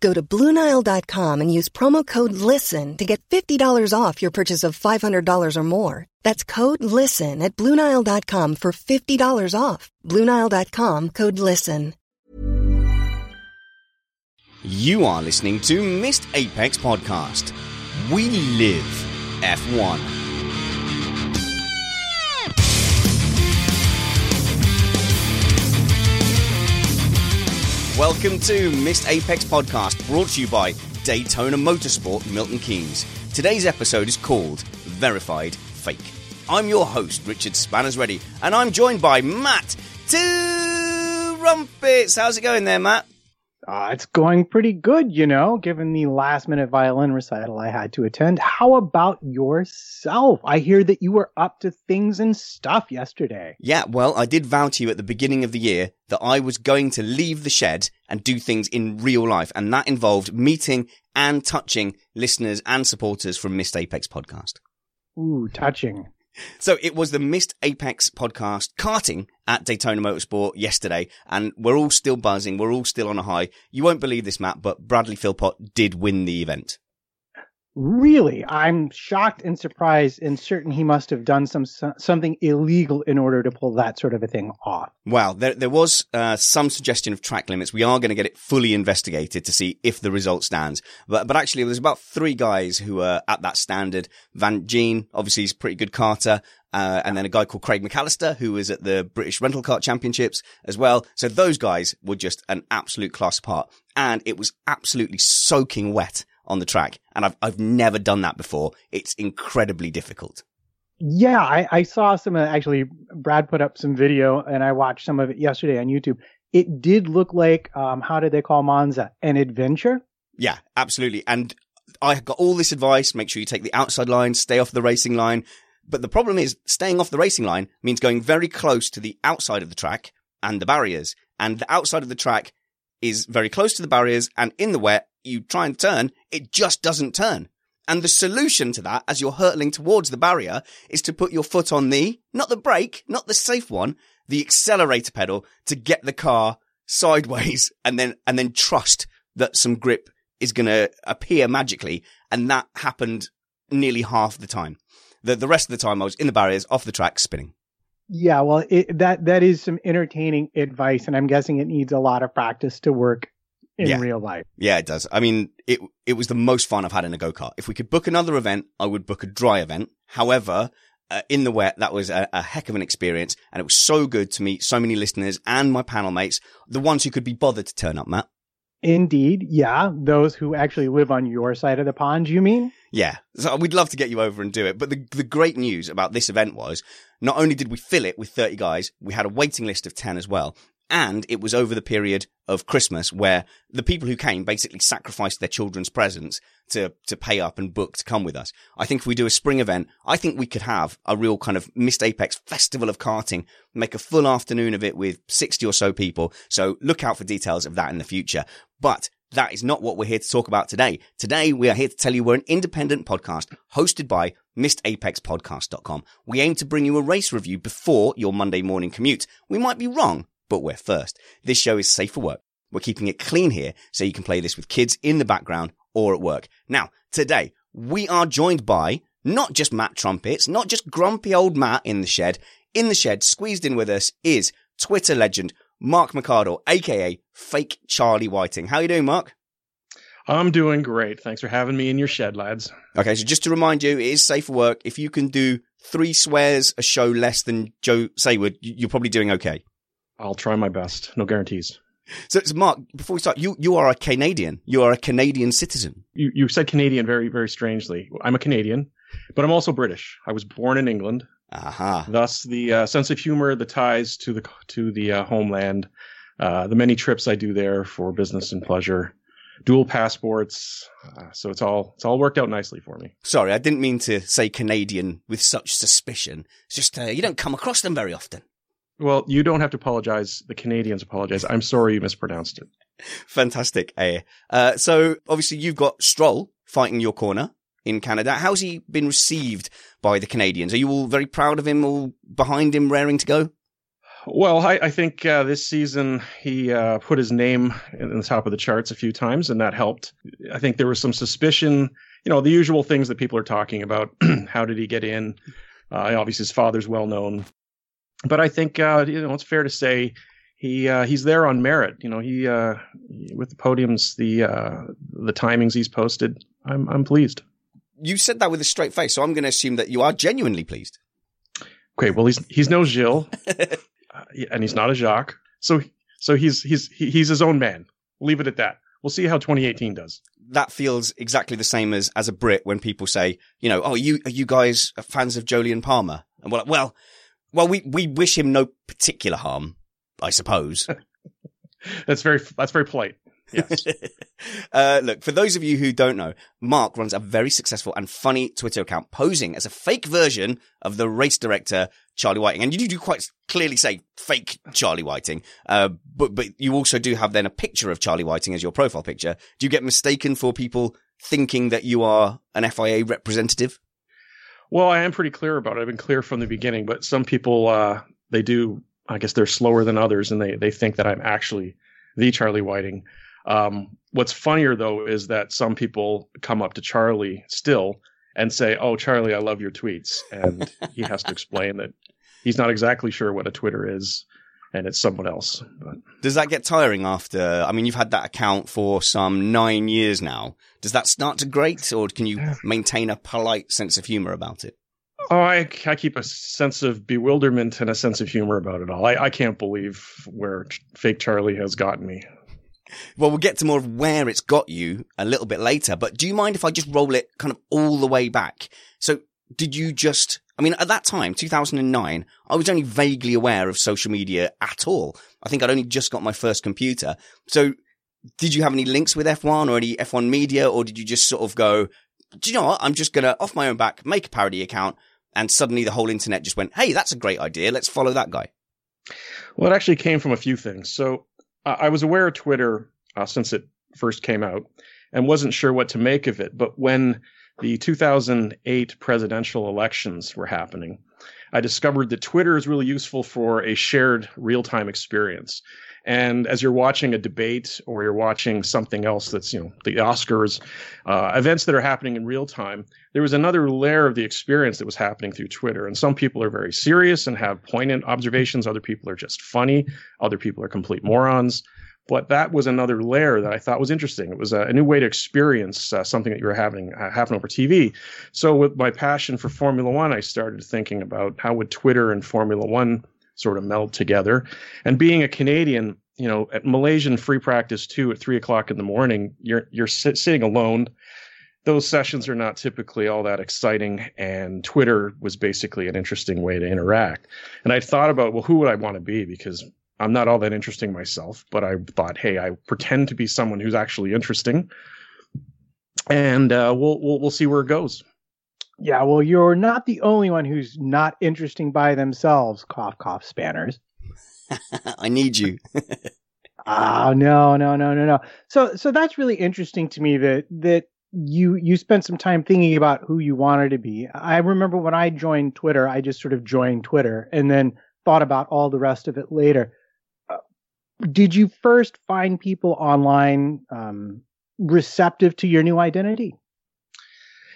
Go to BlueNile.com and use promo code LISTEN to get $50 off your purchase of $500 or more. That's code LISTEN at BlueNile.com for $50 off. BlueNile.com code LISTEN. You are listening to Missed Apex Podcast. We live F1. Welcome to Missed Apex Podcast, brought to you by Daytona Motorsport Milton Keynes. Today's episode is called Verified Fake. I'm your host, Richard Spanners Ready, and I'm joined by Matt Trumpets. How's it going there, Matt? Uh, it's going pretty good, you know, given the last minute violin recital I had to attend. How about yourself? I hear that you were up to things and stuff yesterday. Yeah, well, I did vow to you at the beginning of the year that I was going to leave the shed and do things in real life, and that involved meeting and touching listeners and supporters from Missed Apex podcast. Ooh, touching. So it was the Missed Apex podcast karting at Daytona Motorsport yesterday, and we're all still buzzing. We're all still on a high. You won't believe this, Matt, but Bradley Philpott did win the event. Really, I'm shocked and surprised, and certain he must have done some something illegal in order to pull that sort of a thing off. Well, there there was uh, some suggestion of track limits. We are going to get it fully investigated to see if the result stands. But but actually, there's about three guys who are at that standard. Van Gene, obviously, he's a pretty good carter Uh, and then a guy called Craig McAllister, who was at the British Rental Kart Championships as well. So those guys were just an absolute class apart. And it was absolutely soaking wet on the track. And I've, I've never done that before. It's incredibly difficult. Yeah, I, I saw some, uh, actually, Brad put up some video and I watched some of it yesterday on YouTube. It did look like, um, how did they call Monza? An adventure? Yeah, absolutely. And I got all this advice. Make sure you take the outside line, stay off the racing line. But the problem is staying off the racing line means going very close to the outside of the track and the barriers. And the outside of the track is very close to the barriers and in the wet you try and turn, it just doesn't turn. And the solution to that, as you're hurtling towards the barrier, is to put your foot on the, not the brake, not the safe one, the accelerator pedal to get the car sideways and then, and then trust that some grip is going to appear magically. And that happened nearly half the time. The, the rest of the time I was in the barriers, off the track, spinning. Yeah, well, it, that that is some entertaining advice, and I'm guessing it needs a lot of practice to work in Yeah. real life. Yeah, it does. I mean, it it was the most fun I've had in a go kart. If we could book another event, I would book a dry event. However, uh, in the wet, that was a, a heck of an experience, and it was so good to meet so many listeners and my panel mates, the ones who could be bothered to turn up, Matt. Indeed, yeah, those who actually live on your side of the pond, you mean? Yeah, so we'd love to get you over and do it. But the the great news about this event was not only did we fill it with 30 guys, we had a waiting list of 10 as well. And it was over the period of Christmas where the people who came basically sacrificed their children's presents to, to pay up and book to come with us. I think if we do a spring event, I think we could have a real kind of Missed Apex festival of karting, make a full afternoon of it with 60 or so people. So look out for details of that in the future. But that is not what we're here to talk about today. Today, we are here to tell you we're an independent podcast hosted by MissedApexPodcast.com. We aim to bring you a race review before your Monday morning commute. We might be wrong, but we're first. This show is safe for work. We're keeping it clean here so you can play this with kids in the background or at work. Now, today, we are joined by not just Matt Trumpets, not just grumpy old Matt in the shed. In the shed, squeezed in with us is Twitter legend Mark McCardle, aka Fake Charlie Whiting. How you doing, Mark? I'm doing great. Thanks for having me in your shed, lads. Okay, so just to remind you, it is safe for work. If you can do three swears a show less than Joe Saward, you're probably doing okay. I'll try my best. No guarantees. So, so, Mark, before we start, you you are a Canadian. You are a Canadian citizen. You you said Canadian very very strangely. I'm a Canadian, but I'm also British. I was born in England. Aha. Thus, the uh, sense of humor, the ties to the to the uh, homeland, uh, the many trips I do there for business and pleasure, dual passports. Uh, so it's all it's all worked out nicely for me. Sorry, I didn't mean to say Canadian with such suspicion. It's just uh, you don't come across them very often. Well, you don't have to apologize. The Canadians apologize. I'm sorry you mispronounced it. Fantastic. Uh, so obviously you've got Stroll fighting your corner in Canada. How's he been received by the Canadians? Are you all very proud of him, all behind him, raring to go? Well, I, I think uh, this season he uh, put his name in the top of the charts a few times, and that helped. I think there was some suspicion, you know, the usual things that people are talking about. How did he get in? Uh, obviously, his father's well known but I think uh, you know it's fair to say he uh, he's there on merit. You know, he uh, with the podiums, the uh, the timings he's posted, I'm I'm pleased. You said that with a straight face, so I'm going to assume that you are genuinely pleased. Okay, well he's he's no Gilles, uh, and he's not a Jacques, so so he's he's he's his own man. Leave it at that. We'll see how 2018 does. That feels exactly the same as as a Brit when people say, you know, oh, you are you guys fans of Jolyon Palmer? And we're like, well, well, we, we wish him no particular harm, I suppose. that's very that's very polite. Yes. uh, look, for those of you who don't know, Mark runs a very successful and funny Twitter account posing as a fake version of the race director Charlie Whiting, and you do quite clearly say fake Charlie Whiting. Uh, but but you also do have then a picture of Charlie Whiting as your profile picture. Do you get mistaken for people thinking that you are an FIA representative? Well, I am pretty clear about it. I've been clear from the beginning, but some people, uh, they do, I guess they're slower than others and they, they think that I'm actually the Charlie Whiting. Um, what's funnier though is that some people come up to Charlie still and say, "Oh, Charlie, I love your tweets," and he has to explain that he's not exactly sure what a Twitter is, and it's someone else. But does that get tiring after? I mean, you've had that account for some nine years now. Does that start to grate, or can you maintain a polite sense of humor about it? Oh, I, I keep a sense of bewilderment and a sense of humor about it all. I, I can't believe where fake Charlie has gotten me. Well, we'll get to more of where it's got you a little bit later, but do you mind if I just roll it kind of all the way back? So did you just, I mean, at that time, 2009, I was only vaguely aware of social media at all. I think I'd only just got my first computer. So did you have any links with F1 or any F1 media, or did you just sort of go, do you know what? I'm just going to, off my own back, make a parody account. And suddenly the whole internet just went, Hey, that's a great idea. Let's follow that guy. Well, it actually came from a few things. So I was aware of Twitter uh, since it first came out and wasn't sure what to make of it. But when the 2008 presidential elections were happening, I discovered that Twitter is really useful for a shared real time experience. And as you're watching a debate or you're watching something else that's, you know, the Oscars, uh, events that are happening in real time, there was another layer of the experience that was happening through Twitter. And some people are very serious and have poignant observations. Other people are just funny. Other people are complete morons. But that was another layer that I thought was interesting. It was a, a new way to experience uh, something that you were having uh, happen over TV. So with my passion for Formula One, I started thinking about how would Twitter and Formula One sort of meld together. And being a Canadian, you know, at Malaysian free practice two at three o'clock in the morning, you're you're sit, sitting alone. Those sessions are not typically all that exciting, and Twitter was basically an interesting way to interact. And I thought about, well, who would I want to be? Because I'm not all that interesting myself, but I thought, hey, I pretend to be someone who's actually interesting, and uh, we'll, we'll we'll see where it goes. Yeah, well, you're not the only one who's not interesting by themselves. Cough, cough, spanners. I need you. Oh no, no, no, no, no. So so that's really interesting to me that that you you spent some time thinking about who you wanted to be. I remember when I joined Twitter, I just sort of joined Twitter and then thought about all the rest of it later. Did you first find people online um, receptive to your new identity?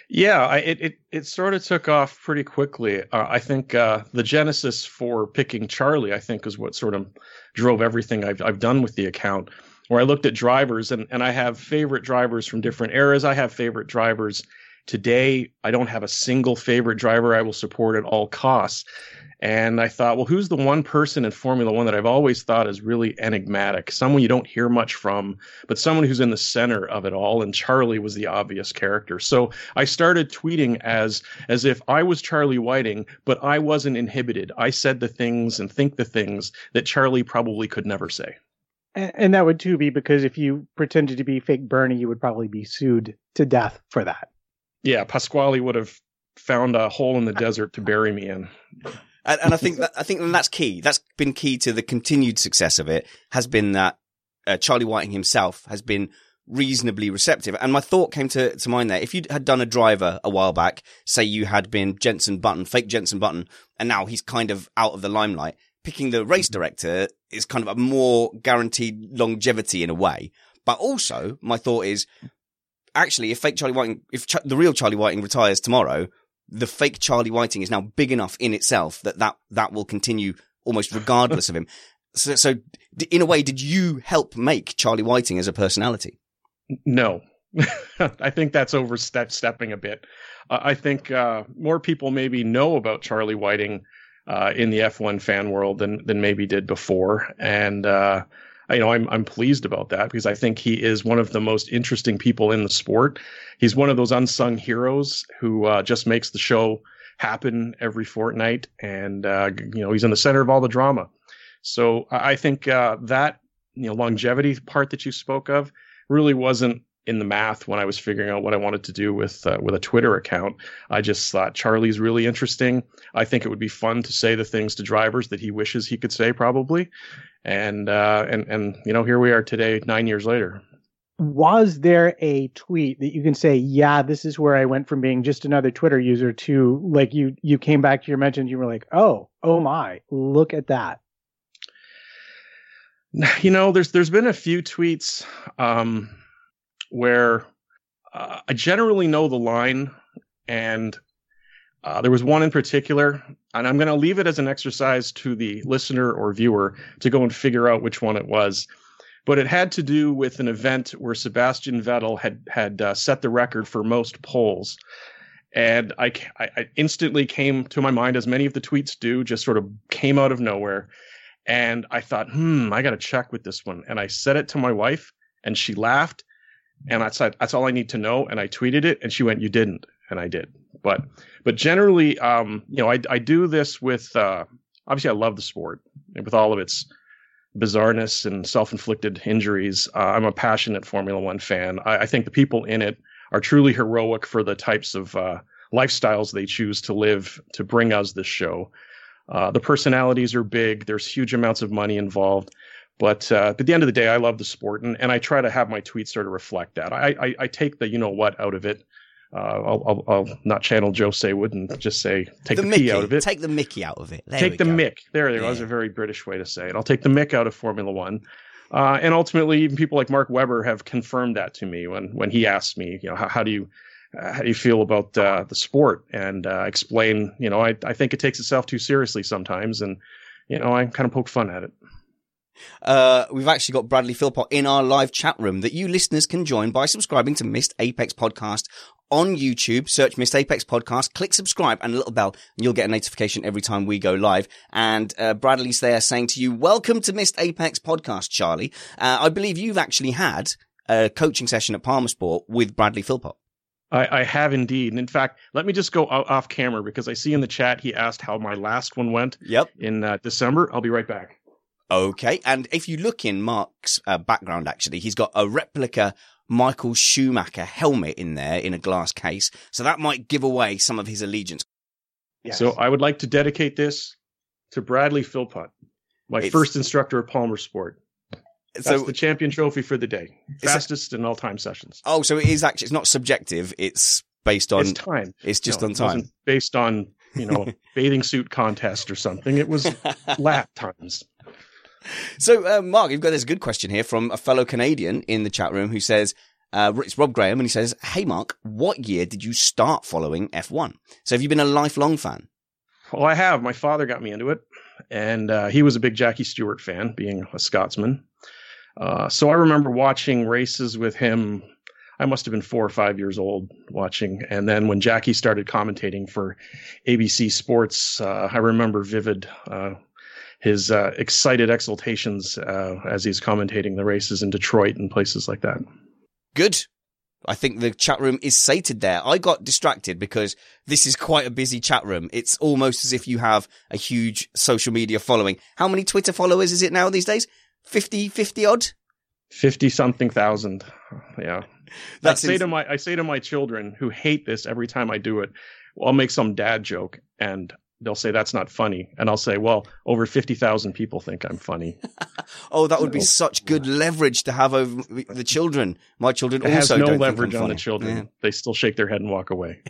Yeah, I, it, it it sort of took off pretty quickly. Uh, I think uh, the genesis for picking Charlie, I think, is what sort of drove everything I've I've done with the account. Where I looked at drivers, and and I have favorite drivers from different eras. I have favorite drivers today. I don't have a single favorite driver I will support at all costs. And I thought, well, who's the one person in Formula One that I've always thought is really enigmatic? Someone you don't hear much from, but someone who's in the center of it all. And Charlie was the obvious character. So I started tweeting as as if I was Charlie Whiting, but I wasn't inhibited. I said the things and think the things that Charlie probably could never say. And, and that would too be because if you pretended to be fake Bernie, you would probably be sued to death for that. Yeah, Pasquale would have found a hole in the desert to bury me in. And, and I think that, I think that's key. That's been key to the continued success of it has been that uh, Charlie Whiting himself has been reasonably receptive. And my thought came to, to mind there. If you had done a driver a while back, say you had been Jenson Button, fake Jenson Button, and now he's kind of out of the limelight, picking the race director is kind of a more guaranteed longevity in a way. But also, my thought is, actually, if fake Charlie Whiting, if Ch- the real Charlie Whiting retires tomorrow, the fake Charlie Whiting is now big enough in itself that that, that will continue almost regardless of him. So, so in a way, did you help make Charlie Whiting as a personality? No, I think that's overstepping a bit. Uh, I think uh, more people maybe know about Charlie Whiting uh, in the F1 fan world than than maybe did before, and uh, you know I'm I'm pleased about that because I think he is one of the most interesting people in the sport. He's one of those unsung heroes who uh, just makes the show happen every fortnight, and uh, you know he's in the center of all the drama. So I think uh, that you know longevity part that you spoke of really wasn't in the math when I was figuring out what I wanted to do with uh, with a Twitter account. I just thought Charlie's really interesting. I think it would be fun to say the things to drivers that he wishes he could say, probably. And uh, and and you know, here we are today, nine years later. Was there a tweet that you can say, yeah, this is where I went from being just another Twitter user to like you you came back to your mentions, you were like, oh, oh my, look at that. You know, there's there's been a few tweets. Um, where uh, I generally know the line, and uh, there was one in particular, and I'm going to leave it as an exercise to the listener or viewer to go and figure out which one it was. But it had to do with an event where Sebastian Vettel had had uh, set the record for most poles, and I, I instantly came to my mind, as many of the tweets do, just sort of came out of nowhere. And I thought, hmm, I got to check with this one. And I said it to my wife, and she laughed and I said that's all I need to know, and I tweeted it, and she went, "You didn't," and I did. But but generally, um, you know, I I do this with uh, obviously I love the sport with all of its bizarreness and self-inflicted injuries. Uh, I'm a passionate Formula One fan. I, I, think the people in it are truly heroic for the types of uh, lifestyles they choose to live to bring us this show. Uh, the personalities are big. There's huge amounts of money involved. But uh, at the end of the day, I love the sport, and, and I try to have my tweets sort of reflect that. I, I, I take the you know what out of it. Uh, I'll, I'll, I'll, not channel Joe Saward and just say take the, the Mickey, out of it. Take the Mickey out of it. There take the go. Mick. There, there. Yeah. That was a very British way to say it. I'll take the Mick out of Formula One. Uh, and ultimately, even people like Mark Webber have confirmed that to me when when he asked me, you know, how, how do you uh, how do you feel about uh, the sport? And uh, explain, you know, I I think it takes itself too seriously sometimes, and you know, I kind of poke fun at it. Uh, we've actually got Bradley Philpott in our live chat room that you listeners can join by subscribing to Missed Apex Podcast on YouTube. Search Missed Apex Podcast, click subscribe and a little bell, and you'll get a notification every time we go live. And uh, Bradley's there saying to you, "Welcome to Missed Apex Podcast, Charlie." Uh, I believe you've actually had a coaching session at Palmer Sport with Bradley Philpott. I, I, have indeed. And in fact, let me just go off camera because I see in the chat he asked how my last one went. Yep. In uh, December, I'll be right back. Okay. And if you look in Mark's uh, background, actually, he's got a replica Michael Schumacher helmet in there in a glass case. So that might give away some of his allegiance. Yes. So I would like to dedicate this to Bradley Philpott, my it's... first instructor at Palmer Sport. That's so the champion trophy for the day. that- Fastest in all time sessions. oh, so it is actually it's not subjective. It's based on it's time. it's just No, on it time. wasn't based on you know bathing suit contest or something. It was lap times. So, uh, Mark, you've got this good question here from a fellow Canadian in the chat room who says, uh, it's Rob Graham, and he says, Hey, Mark, what year did you start following F1? So, have you been a lifelong fan? Well, I have. My father got me into it, and uh, he was a big Jackie Stewart fan, being a Scotsman. Uh, so I remember watching races with him. I must have been four or five years old watching, and then when Jackie started commentating for ABC Sports, uh, I remember vivid uh, his uh, excited exultations uh, as he's commentating the races in Detroit and places like that. Good. I think the chat room is sated there. I got distracted because this is quite a busy chat room. It's almost as if you have a huge social media following. How many Twitter followers is it now these days? 50, 50 odd? Fifty something thousand, yeah. That's I say ins- to my I say to my children who hate this every time I do it, well, I'll make some dad joke and they'll say that's not funny, and I'll say, well, over fifty thousand people think I'm funny. Oh, that would be such good leverage to have over the children. My children It has also no don't think leverage on the children. Yeah. They still shake their head and walk away.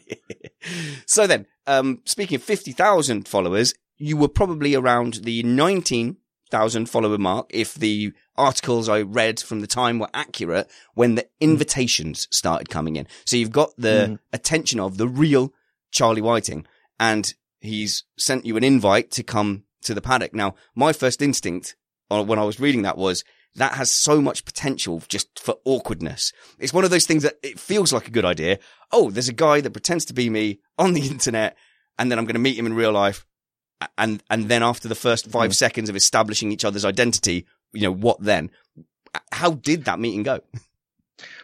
so then, um, speaking of 50,000 followers, you were probably around the 19,000 follower mark if the articles I read from the time were accurate when the invitations started coming in. So you've got the Mhm. attention of the real Charlie Whiting and he's sent you an invite to come to the paddock. Now, my first instinct uh, when I was reading that was that has so much potential just for awkwardness. It's one of those things that it feels like a good idea. Oh, there's a guy that pretends to be me on the internet and then I'm going to meet him in real life. And, and then after the first 5 Mhm. seconds of establishing each other's identity, you know, what then? How did that meeting go?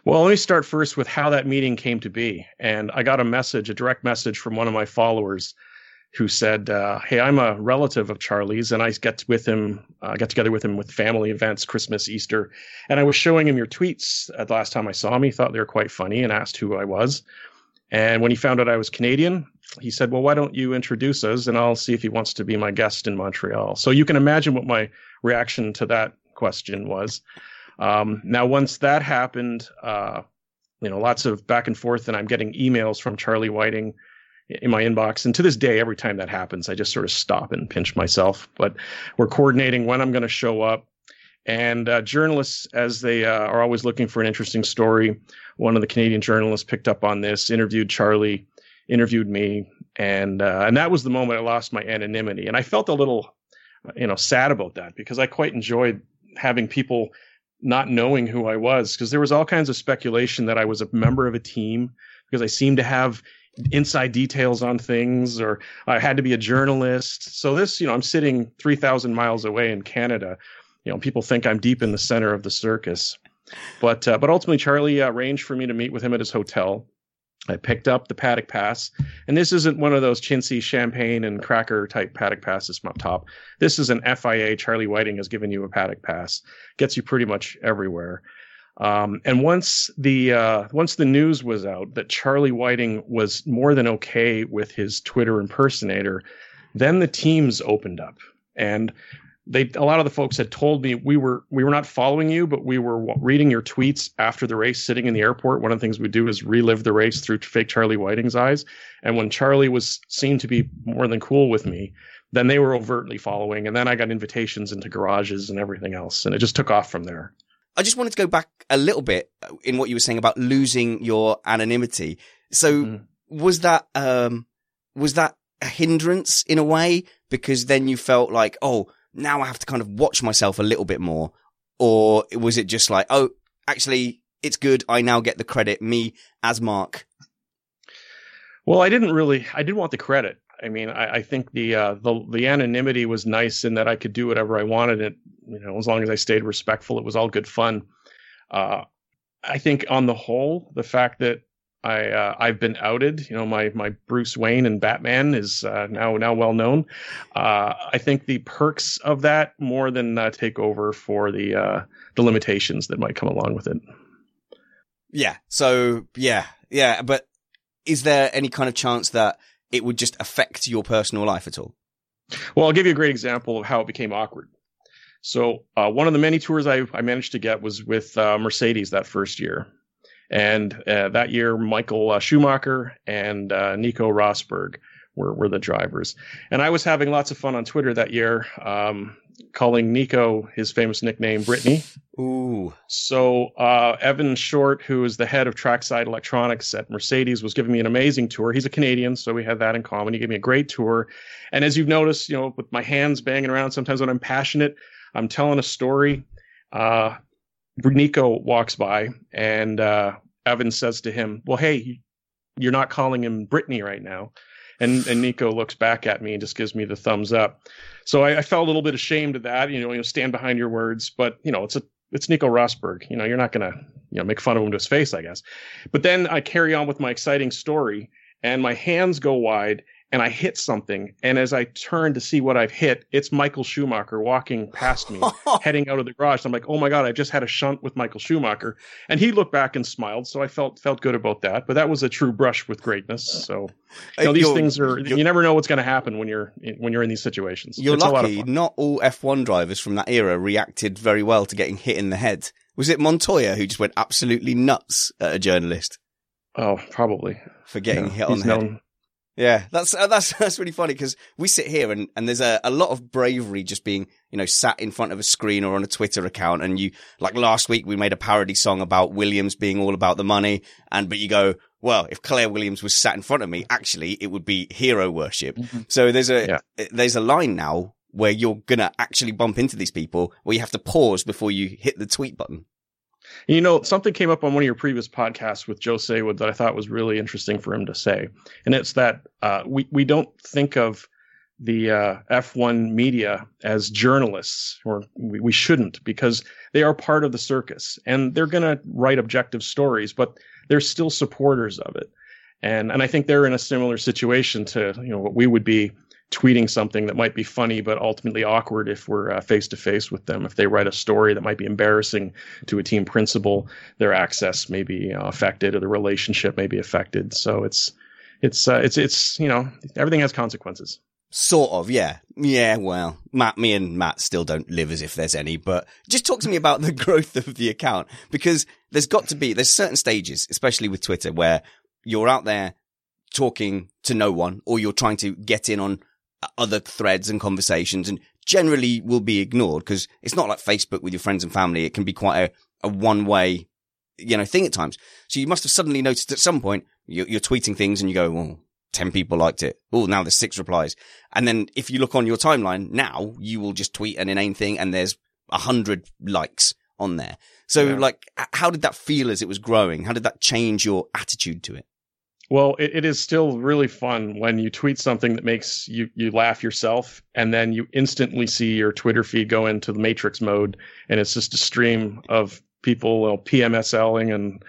Well, let me start first with how that meeting came to be. And I got a message, a direct message from one of my followers who said, uh, Hey, I'm a relative of Charlie's and I get with him, uh, together with him with family events, Christmas, Easter. And I was showing him your tweets at the last time I saw him. He thought they were quite funny and asked who I was. And when he found out I was Canadian, he said, Well, why don't you introduce us and I'll see if he wants to be my guest in Montreal. So you can imagine what my reaction to that question was. Um, now, once that happened, uh, you know, lots of back and forth, and I'm getting emails from Charlie Whiting in my inbox. And to this day, every time that happens, I just sort of stop and pinch myself. But we're coordinating when I'm going to show up. And uh, journalists, as they uh, are always looking for an interesting story, one of the Canadian journalists picked up on this, interviewed Charlie, interviewed me, and uh, and that was the moment I lost my anonymity. And I felt a little, you know, sad about that because I quite enjoyed having people not knowing who I was because there was all kinds of speculation that I was a member of a team because I seemed to have inside details on things or I had to be a journalist. So this, you know, I'm sitting 3000 miles away in Canada. You know, people think I'm deep in the center of the circus. But uh, but ultimately Charlie uh, arranged for me to meet with him at his hotel. I picked up the paddock pass, and this isn't one of those chintzy champagne and cracker type paddock passes from up top. This is an FIA. Charlie Whiting has given you a paddock pass, gets you pretty much everywhere. Um, and once the uh, once the news was out that Charlie Whiting was more than okay with his Twitter impersonator, then the teams opened up, and they a lot of the folks had told me we were we were not following you, but we were reading your tweets after the race, sitting in the airport. One of the things we do is relive the race through fake Charlie Whiting's eyes. And when Charlie was seen to be more than cool with me, then they were overtly following, and then I got invitations into garages and everything else, and it just took off from there. I just wanted to go back a little bit in what you were saying about losing your anonymity. So Mhm. was that um was that a hindrance in a way because then you felt like oh now I have to kind of watch myself a little bit more or was it just like oh actually it's good I now get the credit me as Mark Well, I didn't really. I did want the credit. I mean, I, I think the uh, the the anonymity was nice in that I could do whatever I wanted. It, you know, as long as I stayed respectful, it was all good fun. Uh, I think on the whole, the fact that I uh, I've been outed, you know, my my Bruce Wayne and Batman is uh, now now well known. Uh, I think the perks of that more than uh, take over for the the limitations that might come along with it. yeah so yeah yeah but is there any kind of chance that it would just affect your personal life at all Well, I'll give you a great example of how it became awkward. So uh, one of the many tours I, I managed to get was with uh, Mercedes that first year. And uh, that year, Michael uh, Schumacher and uh, Nico Rosberg were, were the drivers. And I was having lots of fun on Twitter that year, um, calling Nico his famous nickname, Brittany. Ooh. So uh, Evan Short, who is the head of trackside electronics at Mercedes, was giving me an amazing tour. He's a Canadian, so we had that in common. He gave me a great tour. And as you've noticed, you know, with my hands banging around, sometimes when I'm passionate, I'm telling a story. Uh, Nico walks by and uh, Evan says to him, "Well, hey, you're not calling him Brittany right now." And and Nico looks back at me and just gives me the thumbs up. So I, I felt a little bit ashamed of that. You know, you know, stand behind your words, but you know, it's a it's Nico Rosberg. You know, you're not gonna you know make fun of him to his face, I guess. But then I carry on with my exciting story, and my hands go wide, and I hit something. And as I turn to see what I've hit, it's Michael Schumacher walking past me, heading out of the garage. I'm like, oh my God, I just had a shunt with Michael Schumacher. And he looked back and smiled. So I felt felt good about that. But that was a true brush with greatness. So you know, these things are you never know what's going to happen when you're when you're in these situations. You're it's lucky not all F1 drivers from that era reacted very well to getting hit in the head. Was it Montoya who just went absolutely nuts at a journalist? Oh, probably for getting yeah, hit on the known, head. Yeah, that's uh, that's that's really funny because we sit here and, and there's a, a lot of bravery just being you know sat in front of a screen or on a Twitter account and you like last week we made a parody song about Williams being all about the money and but you go well if Claire Williams was sat in front of me actually it would be hero worship mm-hmm. so there's a yeah. there's a line now where you're gonna actually bump into these people where you have to pause before you hit the tweet button. You know, something came up on one of your previous podcasts with Joe Saward that I thought was really interesting for him to say, and it's that uh, we we don't think of the uh, F1 media as journalists, or we, we shouldn't, because they are part of the circus, and they're going to write objective stories, but they're still supporters of it, and and I think they're in a similar situation to you know what we would be tweeting something that might be funny but ultimately awkward if we're face to face with them. If they write a story that might be embarrassing to a team principal, their access may be uh, affected or the relationship may be affected. So it's it's uh, it's it's you know everything has consequences. Sort of, yeah, yeah. Well, Matt, me and Matt still don't live as if there's any, but just talk to me about the growth of the account because there's got to be there's certain stages, especially with Twitter, where you're out there talking to no one or you're trying to get in on other threads and conversations and generally will be ignored because it's not like Facebook with your friends and family. It can be quite a, a one way, you know, thing at times. So you must have suddenly noticed at some point you're, you're tweeting things and you go, well, 10 people liked it. Oh, now there's six replies. And then if you look on your timeline now, you will just tweet an inane thing and there's a hundred likes on there. So yeah. like, how did that feel as it was growing? How did that change your attitude to it? Well, it, it is still really fun when you tweet something that makes you, you laugh yourself, and then you instantly see your Twitter feed go into the Matrix mode, and it's just a stream of people well, PMSLing, and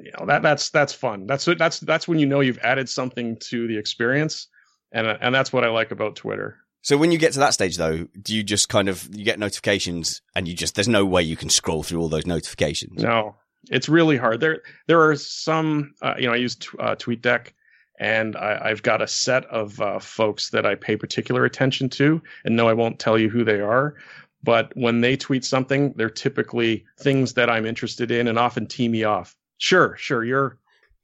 you know that that's that's fun. That's that's that's when you know you've added something to the experience, and and that's what I like about Twitter. So when you get to that stage, though, do you just kind of you get notifications, and you just there's no way you can scroll through all those notifications? No, it's really hard. There there are some uh, you know I use t- uh, TweetDeck and I, have got a set of uh, folks that I pay particular attention to, and no, I won't tell you who they are. But when they tweet something, they're typically things that I'm interested in, and often tee me off. Sure, sure, you're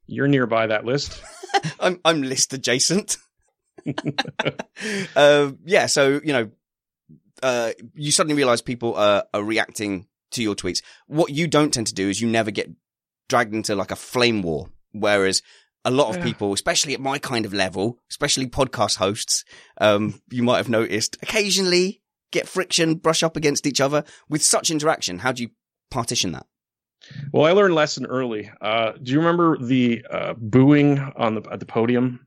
you're nearby that list. I'm I'm list adjacent. uh, yeah, so you know, uh, you suddenly realize people are, are reacting to your tweets. What you don't tend to do is you never get dragged into like a flame war. Whereas a lot of yeah. people, especially at my kind of level, especially podcast hosts, um, you might have noticed occasionally get friction, brush up against each other with such interaction. How do you partition that? Well, I learned lesson early. Uh, do you remember the uh, booing on the at the podium?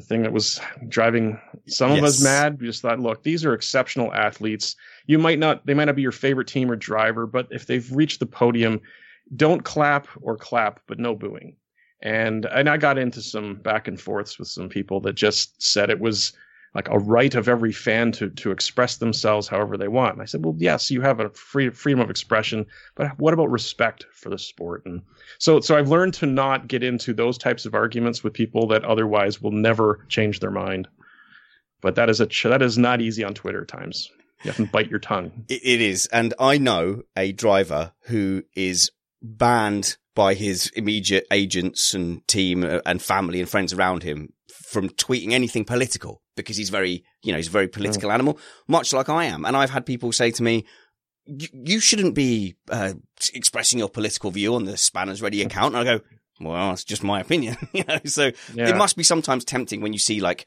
The thing that was driving some yes. of us mad. We just thought, look, these are exceptional athletes you might not they might not be your favorite team or driver, but if they've reached the podium, don't clap or clap, but no booing. And and I got into some back and forths with some people that just said it was like a right of every fan to to express themselves however they want. And I said, well, yes, you have a free freedom of expression, but what about respect for the sport? And so so I've learned to not get into those types of arguments with people that otherwise will never change their mind. But that is a that is not easy on Twitter times. You have to bite your tongue. It, is. And I know a driver who is banned by his immediate agents and team uh, and family and friends around him from tweeting anything political because he's very, you know, he's a very political animal, much like I am. And I've had people say to me, you, shouldn't be uh, expressing your political view on the Spanners Ready account. And I go, well, it's just my opinion, you know. So Yeah. it must be sometimes tempting when you see like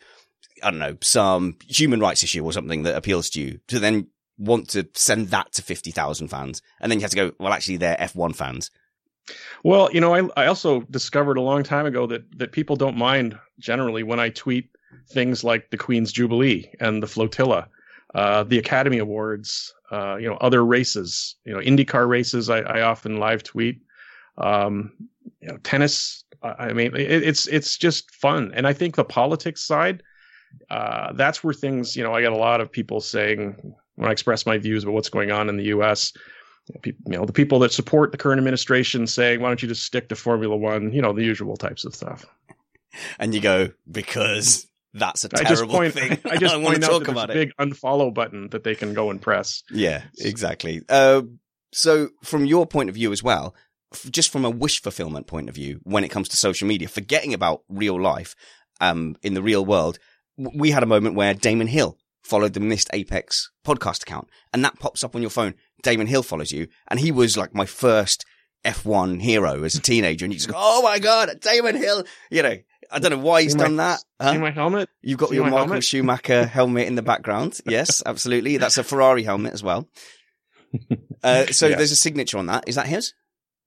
I don't know some human rights issue or something that appeals to you to then want to send that to fifty thousand fans, and then you have to go, well, actually, they're F one fans. Well, you know, I I also discovered a long time ago that that people don't mind generally when I tweet things like the Queen's Jubilee and the flotilla, uh, the Academy Awards, uh, you know, other races, you know, IndyCar races. I, I often live tweet. Um, you know, tennis. I mean, it, it's it's just fun, and I think the politics side, uh, that's where things. You know, I get a lot of people saying when I express my views about what's going on in the U.S you know, the people that support the current administration saying, "Why don't you just stick to Formula One?" You know, the usual types of stuff. And you go because that's a terrible just point, thing. I just want point to out talk about a it. big unfollow button that they can go and press. Yeah, exactly. Uh, so, from your point of view as well, f- just from a wish fulfillment point of view, when it comes to social media, forgetting about real life, um, in the real world, w- we had a moment where Damon Hill followed the Missed Apex podcast account, and that pops up on your phone. Damon Hill follows you, and he was like my first F1 hero as a teenager, and you just go, "Oh my god, Damon Hill!" You know, I don't know why he's See my- done that. See Huh? my helmet? You've got see your Michael helmet? Schumacher helmet in the background. Yes, absolutely. That's a Ferrari helmet as well. Uh, so Yes. there's a signature on that. Is that his?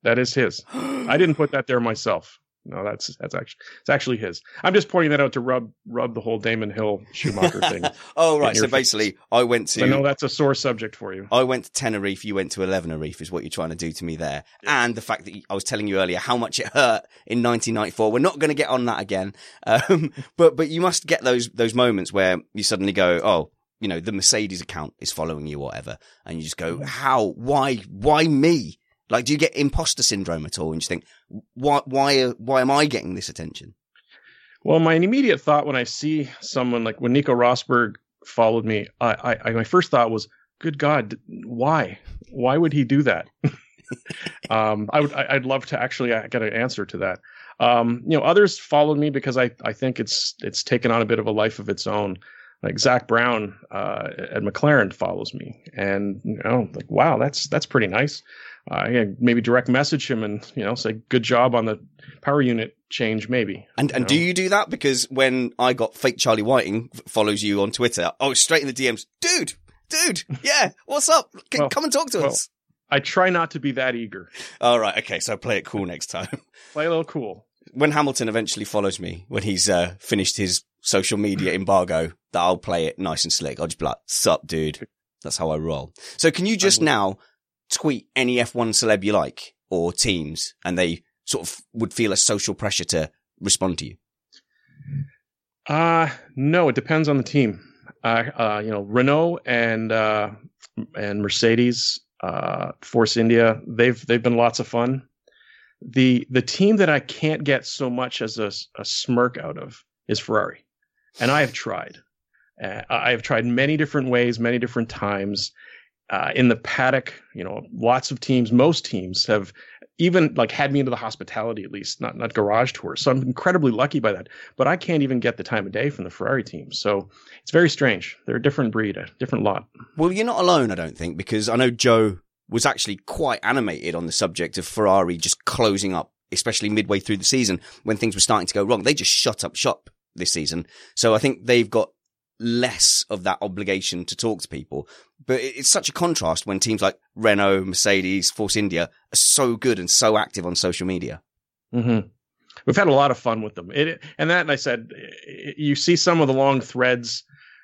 That is his. I didn't put that there myself. No, that's that's actually it's actually his. I'm just pointing that out to rub rub the whole Damon Hill Schumacher thing. oh, right. So face. basically, I went to I know that's a sore subject for you. I went to Tenerife. You went to Elevenerife. Is what you're trying to do to me there. And the fact that I was telling you earlier how much it hurt in 1994. We're not going to get on that again. Um, but but you must get those those moments where you suddenly go, oh. You know, the Mercedes account is following you, or whatever, and you just go, "How? Why? Why me?" Like, do you get imposter syndrome at all? And you think, "Why? Why? Why am I getting this attention?" Well, my immediate thought when I see someone like when Nico Rosberg followed me, I, I, my first thought was, "Good God, why? Why would he do that?" um, I would, I, I'd love to actually uh, get an answer to that. Um, you know, others followed me because I, I think it's, it's taken on a bit of a life of its own. Like Zak Brown uh, at McLaren follows me, and you know, like wow, that's that's pretty nice. Uh, yeah, maybe direct message him and you know say good job on the power unit change, maybe. And and know? do you do that? Because when I got fake Charlie Whiting follows you on Twitter, oh, straight in the DMs, dude, dude, yeah, what's up? C- Well, come and talk to well- us. I try not to be that eager. All right, okay, so play it cool next time. Play a little cool. when Hamilton eventually follows me, when he's uh, finished his social media embargo, that I'll play it nice and slick. I'll just be like, "Sup, dude." That's how I roll. So, can you just now tweet any F1 celeb you like or teams, and they sort of would feel a social pressure to respond to you? Uh no, it depends on the team. Uh, uh you know, Renault and uh and Mercedes, uh Force India, they've they've been lots of fun. The the team that I can't get so much as a, a smirk out of is Ferrari. And I have tried. Uh, I have tried many different ways, many different times. Uh, in the paddock, you know, lots of teams, most teams have even like had me into the hospitality at least, not not garage tours. So I'm incredibly lucky by that. But I can't even get the time of day from the Ferrari team. So it's very strange. They're a different breed, a different lot. Well, you're not alone, I don't think, because I know Joe was actually quite animated on the subject of Ferrari just closing up, especially midway through the season when things were starting to go wrong. They just shut up shop this season. So I think they've got less of that obligation to talk to people. But it's such a contrast when teams like Renault, Mercedes, Force India are so good and so active on social media. Mm-hmm. We've had a lot of fun with them. It, and that, and I said, you see some of the long threads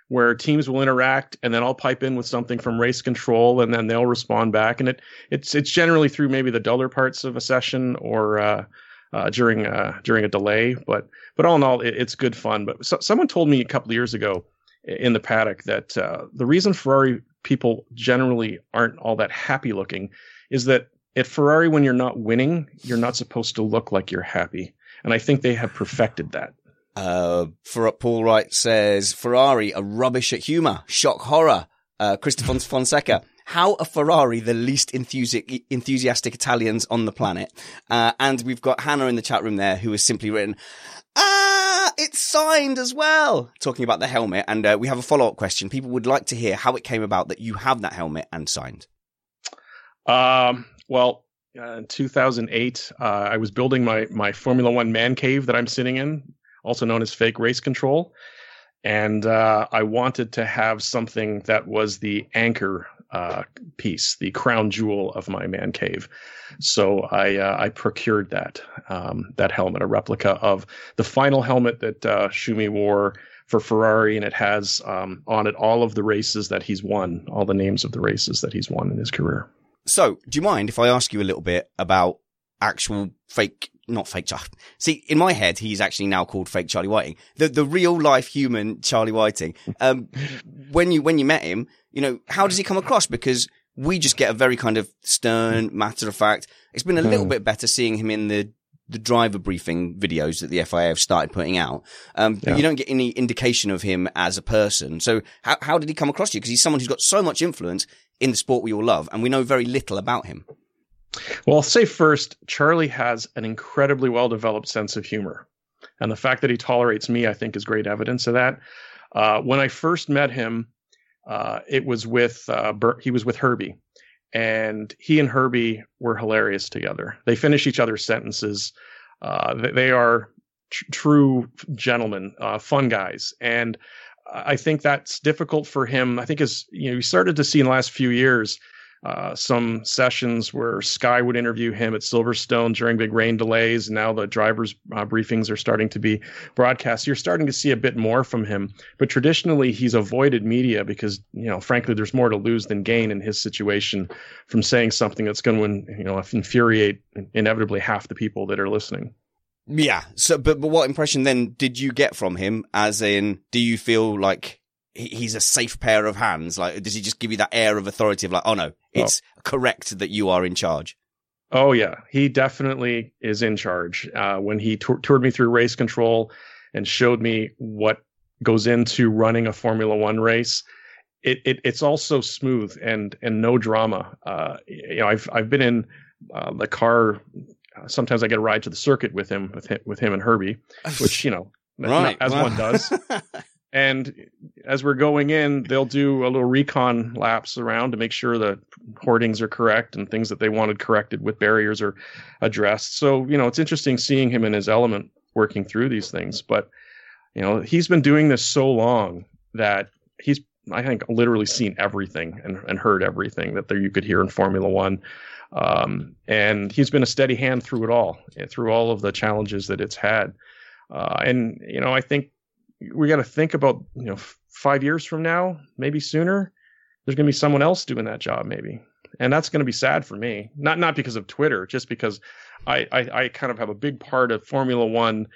where teams will interact, and then I'll pipe in with something from race control, and then they'll respond back. And it it's it's generally through maybe the duller parts of a session or uh, uh, during uh, during a delay. But but all in all, it, it's good fun. But so, someone told me a couple of years ago in the paddock that uh, the reason Ferrari people generally aren't all that happy looking is that at Ferrari, when you're not winning, you're not supposed to look like you're happy. And I think they have perfected that. Uh, for Paul Wright says Ferrari are rubbish at humor, shock horror. uh, Christopher Fonseca. How are Ferrari the least enthusi- enthusiastic Italians on the planet? Uh, and we've got Hannah in the chat room there who has simply written, Ah, it's signed as well. Talking about the helmet. And uh, we have a follow up question. People would like to hear how it came about that you have that helmet and signed. Um, well, uh, in 2008, uh, I was building my, my Formula One man cave that I'm sitting in, also known as fake race control. And uh, I wanted to have something that was the anchor uh, piece, the crown jewel of my man cave. So I uh, I procured that um, that helmet, a replica of the final helmet that uh, Schumi wore for Ferrari, and it has um, on it all of the races that he's won, all the names of the races that he's won in his career. So, do you mind if I ask you a little bit about actual fake, not fake Charlie? See, in my head, he's actually now called fake Charlie Whiting, the the real life human Charlie Whiting. Um, when you when you met him, you know, how does he come across? Because we just get a very kind of stern, matter of fact. It's been a little bit better seeing him in the the driver briefing videos that the FIA have started putting out. Um, but Yeah. you don't get any indication of him as a person. So how, how did he come across you? Because he's someone who's got so much influence in the sport we all love and we know very little about him. Well, I'll say first, Charlie has an incredibly well developed sense of humor. And the fact that he tolerates me, I think, is great evidence of that. Uh, when I first met him, uh, it was with uh, Bur- he was with Herbie, and he and Herbie were hilarious together. They finish each other's sentences. Uh, they, they are tr- true gentlemen, uh, fun guys, and I think that's difficult for him. I think as you know, we started to see in the last few years uh, some sessions where Sky would interview him at Silverstone during big rain delays. And now the drivers' uh, briefings are starting to be broadcast. You're starting to see a bit more from him. But traditionally, he's avoided media because, you know, frankly, there's more to lose than gain in his situation from saying something that's going to, you know, infuriate inevitably half the people that are listening. Yeah. So, but, but what impression then did you get from him? As in, do you feel like he's a safe pair of hands? Like, does he just give you that air of authority of like, oh no, it's correct that you are in charge? Oh yeah, he definitely is in charge. Uh, when he tour- toured me through race control and showed me what goes into running a Formula One race, it, it it's all so smooth and and no drama. Uh, you know, I've I've been in uh, the car. Uh, sometimes I get a ride to the circuit with him with him, with him and Herbie, which you know, right. as Wow. one does. And as we're going in, they'll do a little recon laps around to make sure the hoardings are correct and things that they wanted corrected with barriers are addressed. So, you know, it's interesting seeing him in his element working through these things. But, you know, he's been doing this so long that he's, I think, literally seen everything and, and heard everything that there you could hear in Formula One. Um, and he's been a steady hand through it all, through all of the challenges that it's had. Uh, and, you know, I think we got to think about you know f- five years from now, maybe sooner. There's going to be someone else doing that job, maybe, and that's going to be sad for me. Not not because of Twitter, just because I, I I kind of have a big part of Formula One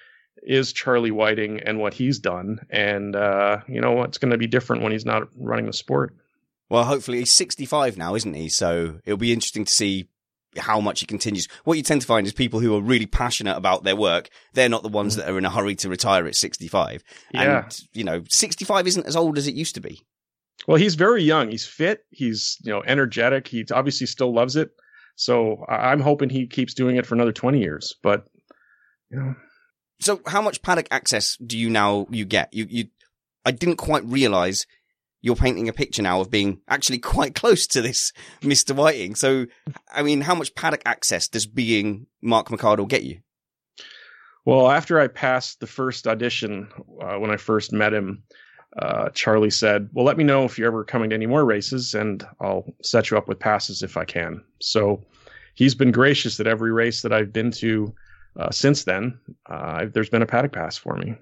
is Charlie Whiting and what he's done, and uh, you know what's going to be different when he's not running the sport. Well, hopefully he's 65 now, isn't he? So it'll be interesting to see how much he continues. What you tend to find is people who are really passionate about their work. They're not the ones that are in a hurry to retire at 65. Yeah. And, you know, 65 isn't as old as it used to be. Well, he's very young. He's fit. He's you know energetic. He obviously still loves it. So I'm hoping he keeps doing it for another 20 years. But you know, So how much paddock access do you now, you get? You, you, I didn't quite realize you're painting a picture now of being actually quite close to this Mr. Whiting. So, I mean, how much paddock access does being Mark McCardle get you? Well, after I passed the first audition, uh, when I first met him, uh, Charlie said, "Well, let me know if you're ever coming to any more races, and I'll set you up with passes if I can." So he's been gracious at every race that I've been to uh, since then. Uh, there's been a paddock pass for me.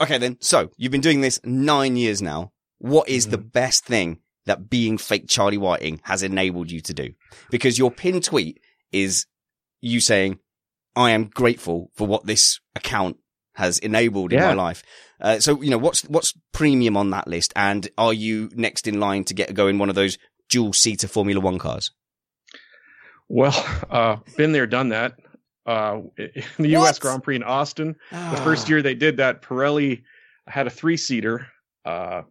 Okay, then. So you've been doing this nine years now. What is the best thing that being fake Charlie Whiting has enabled you to do? Because your pin tweet is you saying, I am grateful for what this account has enabled in my life. Uh, so, you know, what's, what's premium on that list? And are you next in line to get go in one of those dual seater Formula One cars? Well, uh, been there, done that. Uh, in the U.S. Grand Prix in Austin, the first year they did that, Pirelli had a three seater. Uh,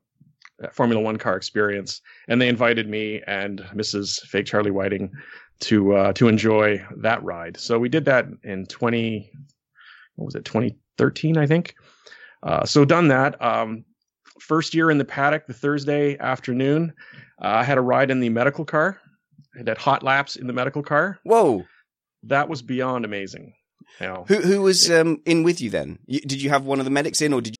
Formula One car experience, and they invited me and Mrs. Fake Charlie Whiting to uh, to enjoy that ride. So we did that in twenty, what was it, twenty thirteen, I think. Uh, so done that. Um, first year in the paddock, the Thursday afternoon, uh, I had a ride in the medical car. I had hot laps in the medical car. Whoa, that was beyond amazing. You know, who who was um, in with you then? You, did you have one of the medics in, or did you?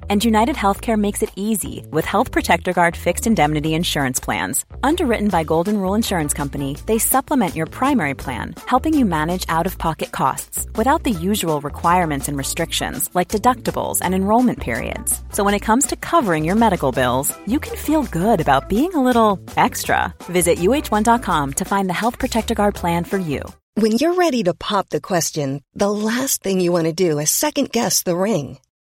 And United Healthcare makes it easy with Health Protector Guard fixed indemnity insurance plans. Underwritten by Golden Rule Insurance Company, they supplement your primary plan, helping you manage out of pocket costs without the usual requirements and restrictions like deductibles and enrollment periods. So when it comes to covering your medical bills, you can feel good about being a little extra. Visit uh1.com to find the Health Protector Guard plan for you. When you're ready to pop the question, the last thing you want to do is second guess the ring.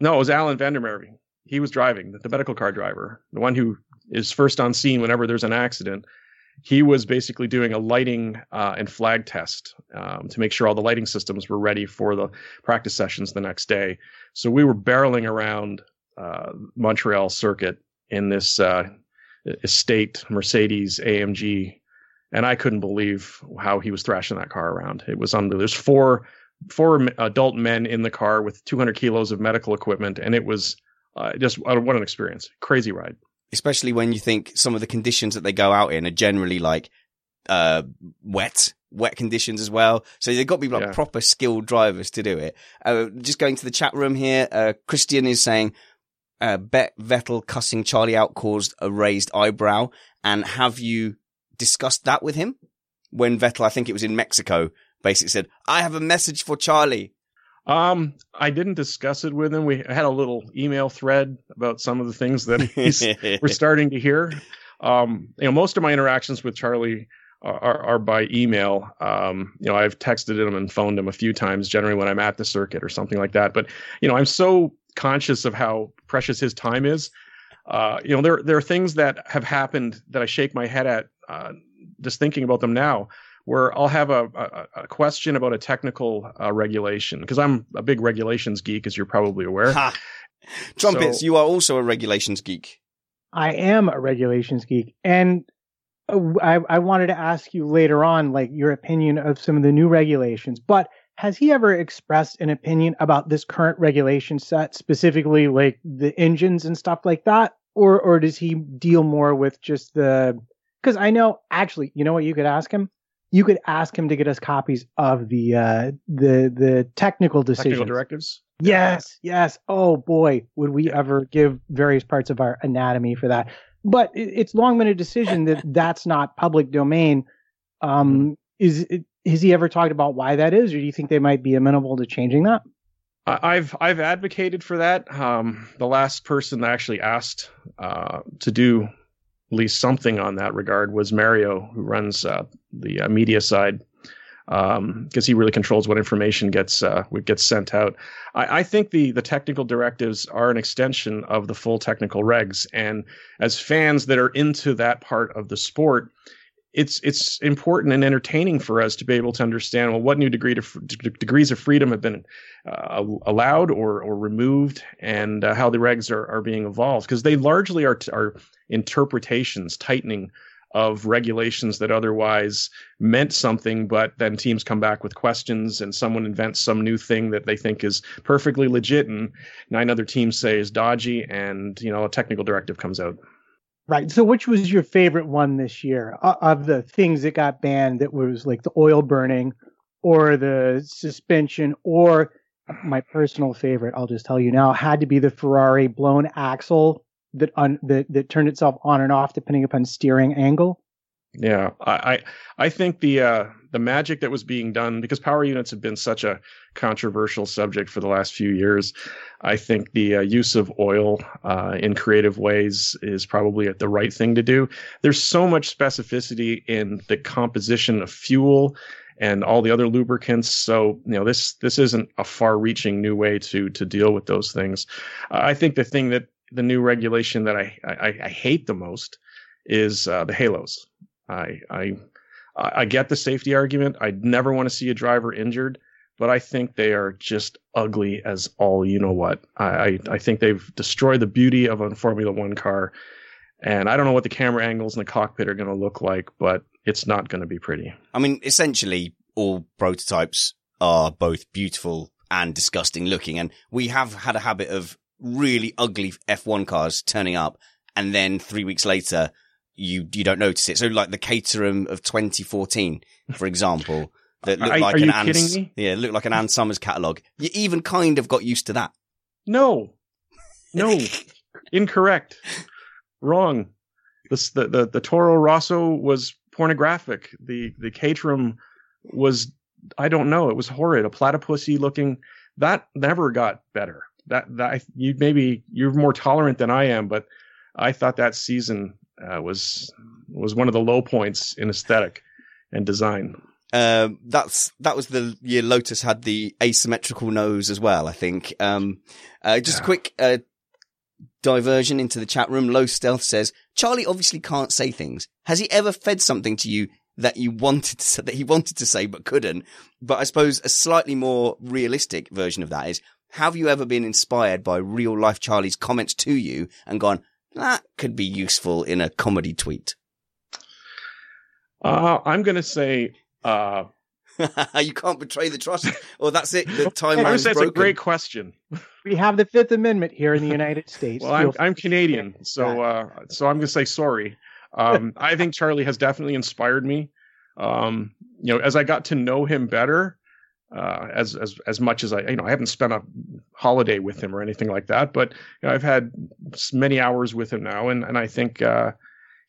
No, it was Alan van der Merwe. He was driving, the medical car driver, the one who is first on scene whenever there's an accident. He was basically doing a lighting uh, and flag test um, to make sure all the lighting systems were ready for the practice sessions the next day. So we were barreling around uh, Montreal circuit in this uh, estate Mercedes AMG, and I couldn't believe how he was thrashing that car around. It was under. There's four four adult men in the car with 200 kilos of medical equipment, and it was uh, just uh, what an experience! Crazy ride. Especially when you think some of the conditions that they go out in are generally like uh, wet, wet conditions as well. So they've got to be like Yeah. proper skilled drivers to do it. Uh, just going to the chat room here, uh, Christian is saying, uh, Bet Vettel cussing Charlie out caused a raised eyebrow. And have you discussed that with him? When Vettel, I think it was in Mexico, basically said, I have a message for Charlie. Um, I didn't discuss it with him. We had a little email thread about some of the things that he's, we're starting to hear. Um, you know, most of my interactions with Charlie are, are, are by email. Um, you know, I've texted him and phoned him a few times, generally when I'm at the circuit or something like that. But you know, I'm so conscious of how precious his time is. Uh, you know, there there are things that have happened that I shake my head at uh, just thinking about them now. Where I'll have a, a, a question about a technical uh, regulation because I'm a big regulations geek, as you're probably aware. Ha! Trumpets, So- you are also a regulations geek. I am a regulations geek, and uh, I, I wanted to ask you later on, like your opinion of some of the new regulations. But has he ever expressed an opinion about this current regulation set, specifically like the engines and stuff like that, or or does he deal more with just the? Because I know, actually, you know what you could ask him. You could ask him to get us copies of the uh, the the technical decisions. Technical directives. Yes, yes. Oh boy, would we ever give various parts of our anatomy for that? But it, it's long been a decision that that's not public domain. Um, is it, has he ever talked about why that is, or do you think they might be amenable to changing that? I've I've advocated for that. Um, the last person that actually asked uh, to do at least something on that regard was Mario, who runs uh, the uh, media side, because he really controls what information gets uh, gets sent out. I, I think the the technical directives are an extension of the full technical regs, and as fans that are into that part of the sport, it's it's important and entertaining for us to be able to understand well what new degree to, d- degrees of freedom have been uh, allowed or or removed and uh, how the regs are, are being evolved because they largely are are interpretations tightening of regulations that otherwise meant something, but then teams come back with questions and someone invents some new thing that they think is perfectly legit and nine other teams say is dodgy and, you know, a technical directive comes out. Right. So, which was your favorite one this year uh, of the things that got banned? That was like the oil burning, or the suspension, or my personal favorite. I'll just tell you now had to be the Ferrari blown axle that un, that that turned itself on and off depending upon steering angle. Yeah, I I think the uh, the magic that was being done because power units have been such a controversial subject for the last few years. I think the uh, use of oil uh, in creative ways is probably the right thing to do. There's so much specificity in the composition of fuel and all the other lubricants. So you know this this isn't a far-reaching new way to to deal with those things. I think the thing that the new regulation that I I, I hate the most is uh, the halos. I I I get the safety argument. I never want to see a driver injured, but I think they are just ugly as all you know what. I I think they've destroyed the beauty of a Formula One car, and I don't know what the camera angles in the cockpit are going to look like, but it's not going to be pretty. I mean, essentially, all prototypes are both beautiful and disgusting looking, and we have had a habit of really ugly F1 cars turning up, and then three weeks later you you don't notice it. So like the Caterham of 2014, for example, that looked Are- like are an you Ann, kidding me? yeah, looked like an Ann Summers catalog. You even kind of got used to that. No, no, incorrect, wrong. This, the, the the Toro Rosso was pornographic. The the Caterham was I don't know. It was horrid. A platypusy looking. That never got better. That that you maybe you're more tolerant than I am, but I thought that season uh, was was one of the low points in aesthetic and design. Um, that's that was the year Lotus had the asymmetrical nose as well. I think. Um, uh, just a quick uh, diversion into the chat room. Low Stealth says Charlie obviously can't say things. Has he ever fed something to you that you wanted to, say- that he wanted to say but couldn't? But I suppose a slightly more realistic version of that is: Have you ever been inspired by real life Charlie's comments to you and gone, "That could be useful in a comedy tweet"? Uh, I'm gonna say. Uh, you can't betray the trust, or that's it. The time I would timeline's say it's broken. a great question. We have the Fifth Amendment here in the United States. Well, I'm, I'm Canadian, so uh, so I'm gonna say sorry. Um, I think Charlie has definitely inspired me. Um, you know, as I got to know him better, uh, as as as much as I, you know, I haven't spent a holiday with him or anything like that, but you know, I've had many hours with him now, and and I think uh,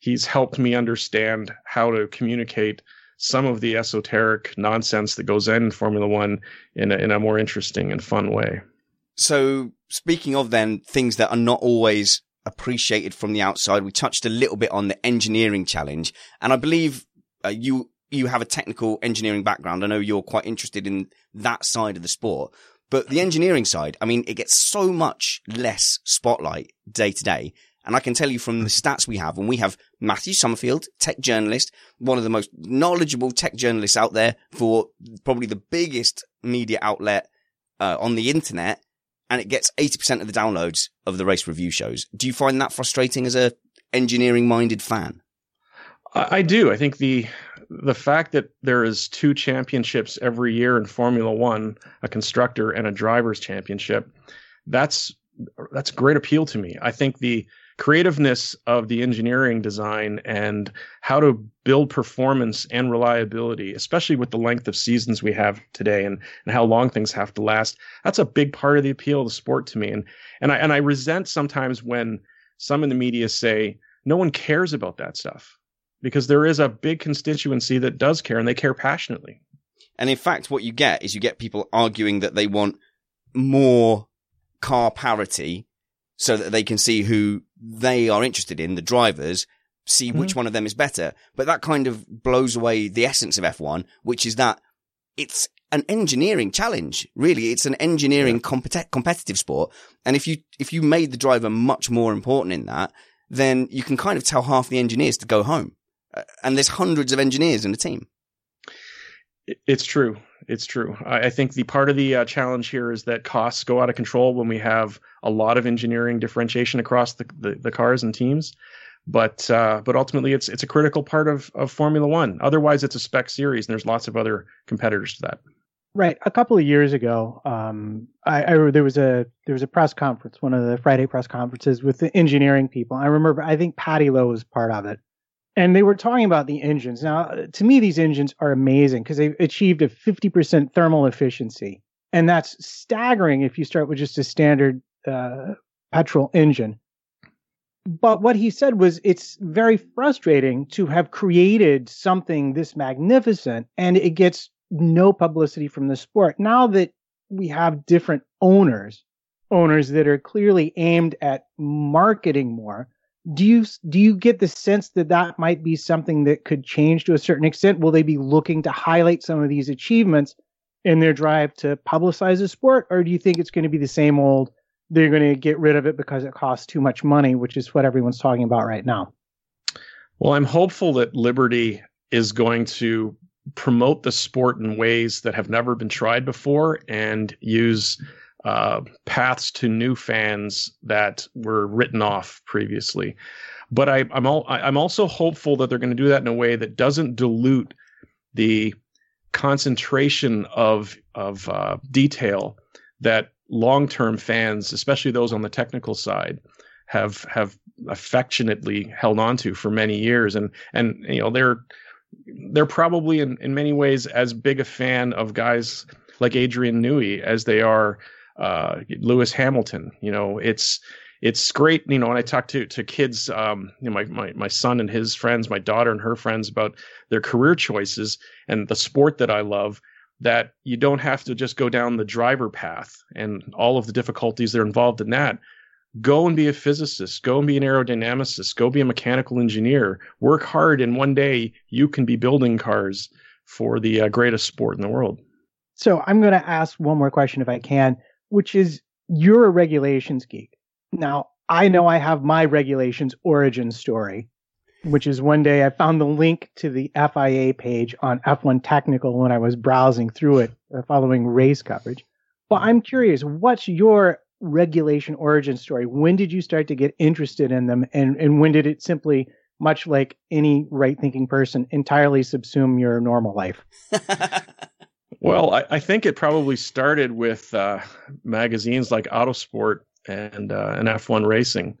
he's helped me understand how to communicate some of the esoteric nonsense that goes in Formula One in a, in a more interesting and fun way. So speaking of then things that are not always appreciated from the outside, we touched a little bit on the engineering challenge, and I believe uh, you you have a technical engineering background. I know you're quite interested in that side of the sport, but the engineering side, I mean, it gets so much less spotlight day to day. And I can tell you from the stats we have, and we have Matthew Somerfield, tech journalist, one of the most knowledgeable tech journalists out there for probably the biggest media outlet uh, on the internet, and it gets 80% of the downloads of the race review shows. Do you find that frustrating as a engineering minded fan? I, I do. I think the the fact that there is two championships every year in Formula One, a constructor and a drivers championship, that's that's great appeal to me. I think the creativeness of the engineering design and how to build performance and reliability, especially with the length of seasons we have today and, and how long things have to last, that's a big part of the appeal of the sport to me. And and I and I resent sometimes when some in the media say no one cares about that stuff because there is a big constituency that does care and they care passionately. And in fact, what you get is you get people arguing that they want more car parity so that they can see who they are interested in, the drivers, see mm-hmm. which one of them is better. But that kind of blows away the essence of F1, which is that it's an engineering challenge. Really, it's an engineering competi- competitive sport. And if you, if you made the driver much more important in that, then you can kind of tell half the engineers to go home. Uh, And there's hundreds of engineers in the team. It's true. It's true. I, I think the part of the uh, challenge here is that costs go out of control when we have a lot of engineering differentiation across the, the, the cars and teams. but uh, but ultimately it's it's a critical part of of Formula One. Otherwise, it's a spec series, and there's lots of other competitors to that. Right. A couple of years ago, um, I, I, there was a there was a press conference, one of the Friday press conferences with the engineering people. I remember, I think Paddy Lowe was part of it, and they were talking about the engines. Now, to me, these engines are amazing because they've achieved a 50% thermal efficiency, and that's staggering if you start with just a standard uh, petrol engine. But what he said was it's very frustrating to have created something this magnificent and it gets no publicity from the sport. Now that we have different owners, owners that are clearly aimed at marketing more, do you do you get the sense that that might be something that could change to a certain extent? Will they be looking to highlight some of these achievements in their drive to publicize the sport, or do you think it's going to be the same old? They're going to get rid of it because it costs too much money, which is what everyone's talking about right now. Well, I'm hopeful that Liberty is going to promote the sport in ways that have never been tried before and use uh, paths to new fans that were written off previously. But I, am all, I'm also hopeful that they're going to do that in a way that doesn't dilute the concentration of of uh, detail that long-term fans, especially those on the technical side, have have affectionately held on to for many years. And and you know they're they're probably in, in many ways as big a fan of guys like Adrian Newey as they are uh, Lewis Hamilton. You know, it's it's great. You know, when I talk to to kids, um, you know, my, my my son and his friends, my daughter and her friends about their career choices and the sport that I love. That you don't have to just go down the driver path and all of the difficulties that are involved in that go and be a physicist, go and be an aerodynamicist, go be a mechanical engineer, work hard, and one day you can be building cars for the uh, greatest sport in the world. So I'm going to ask one more question if I can, which is you're a regulations geek. Now, I know I have my regulations origin story, which is one day I found the link to the FIA page on F1 Technical when I was browsing through it uh, following race coverage. But I'm curious, what's your regulation origin story? When did you start to get interested in them, and and when did it simply, much like any right thinking person, entirely subsume your normal life? well, I, I, think it probably started with uh, magazines like Autosport and uh, and F1 Racing,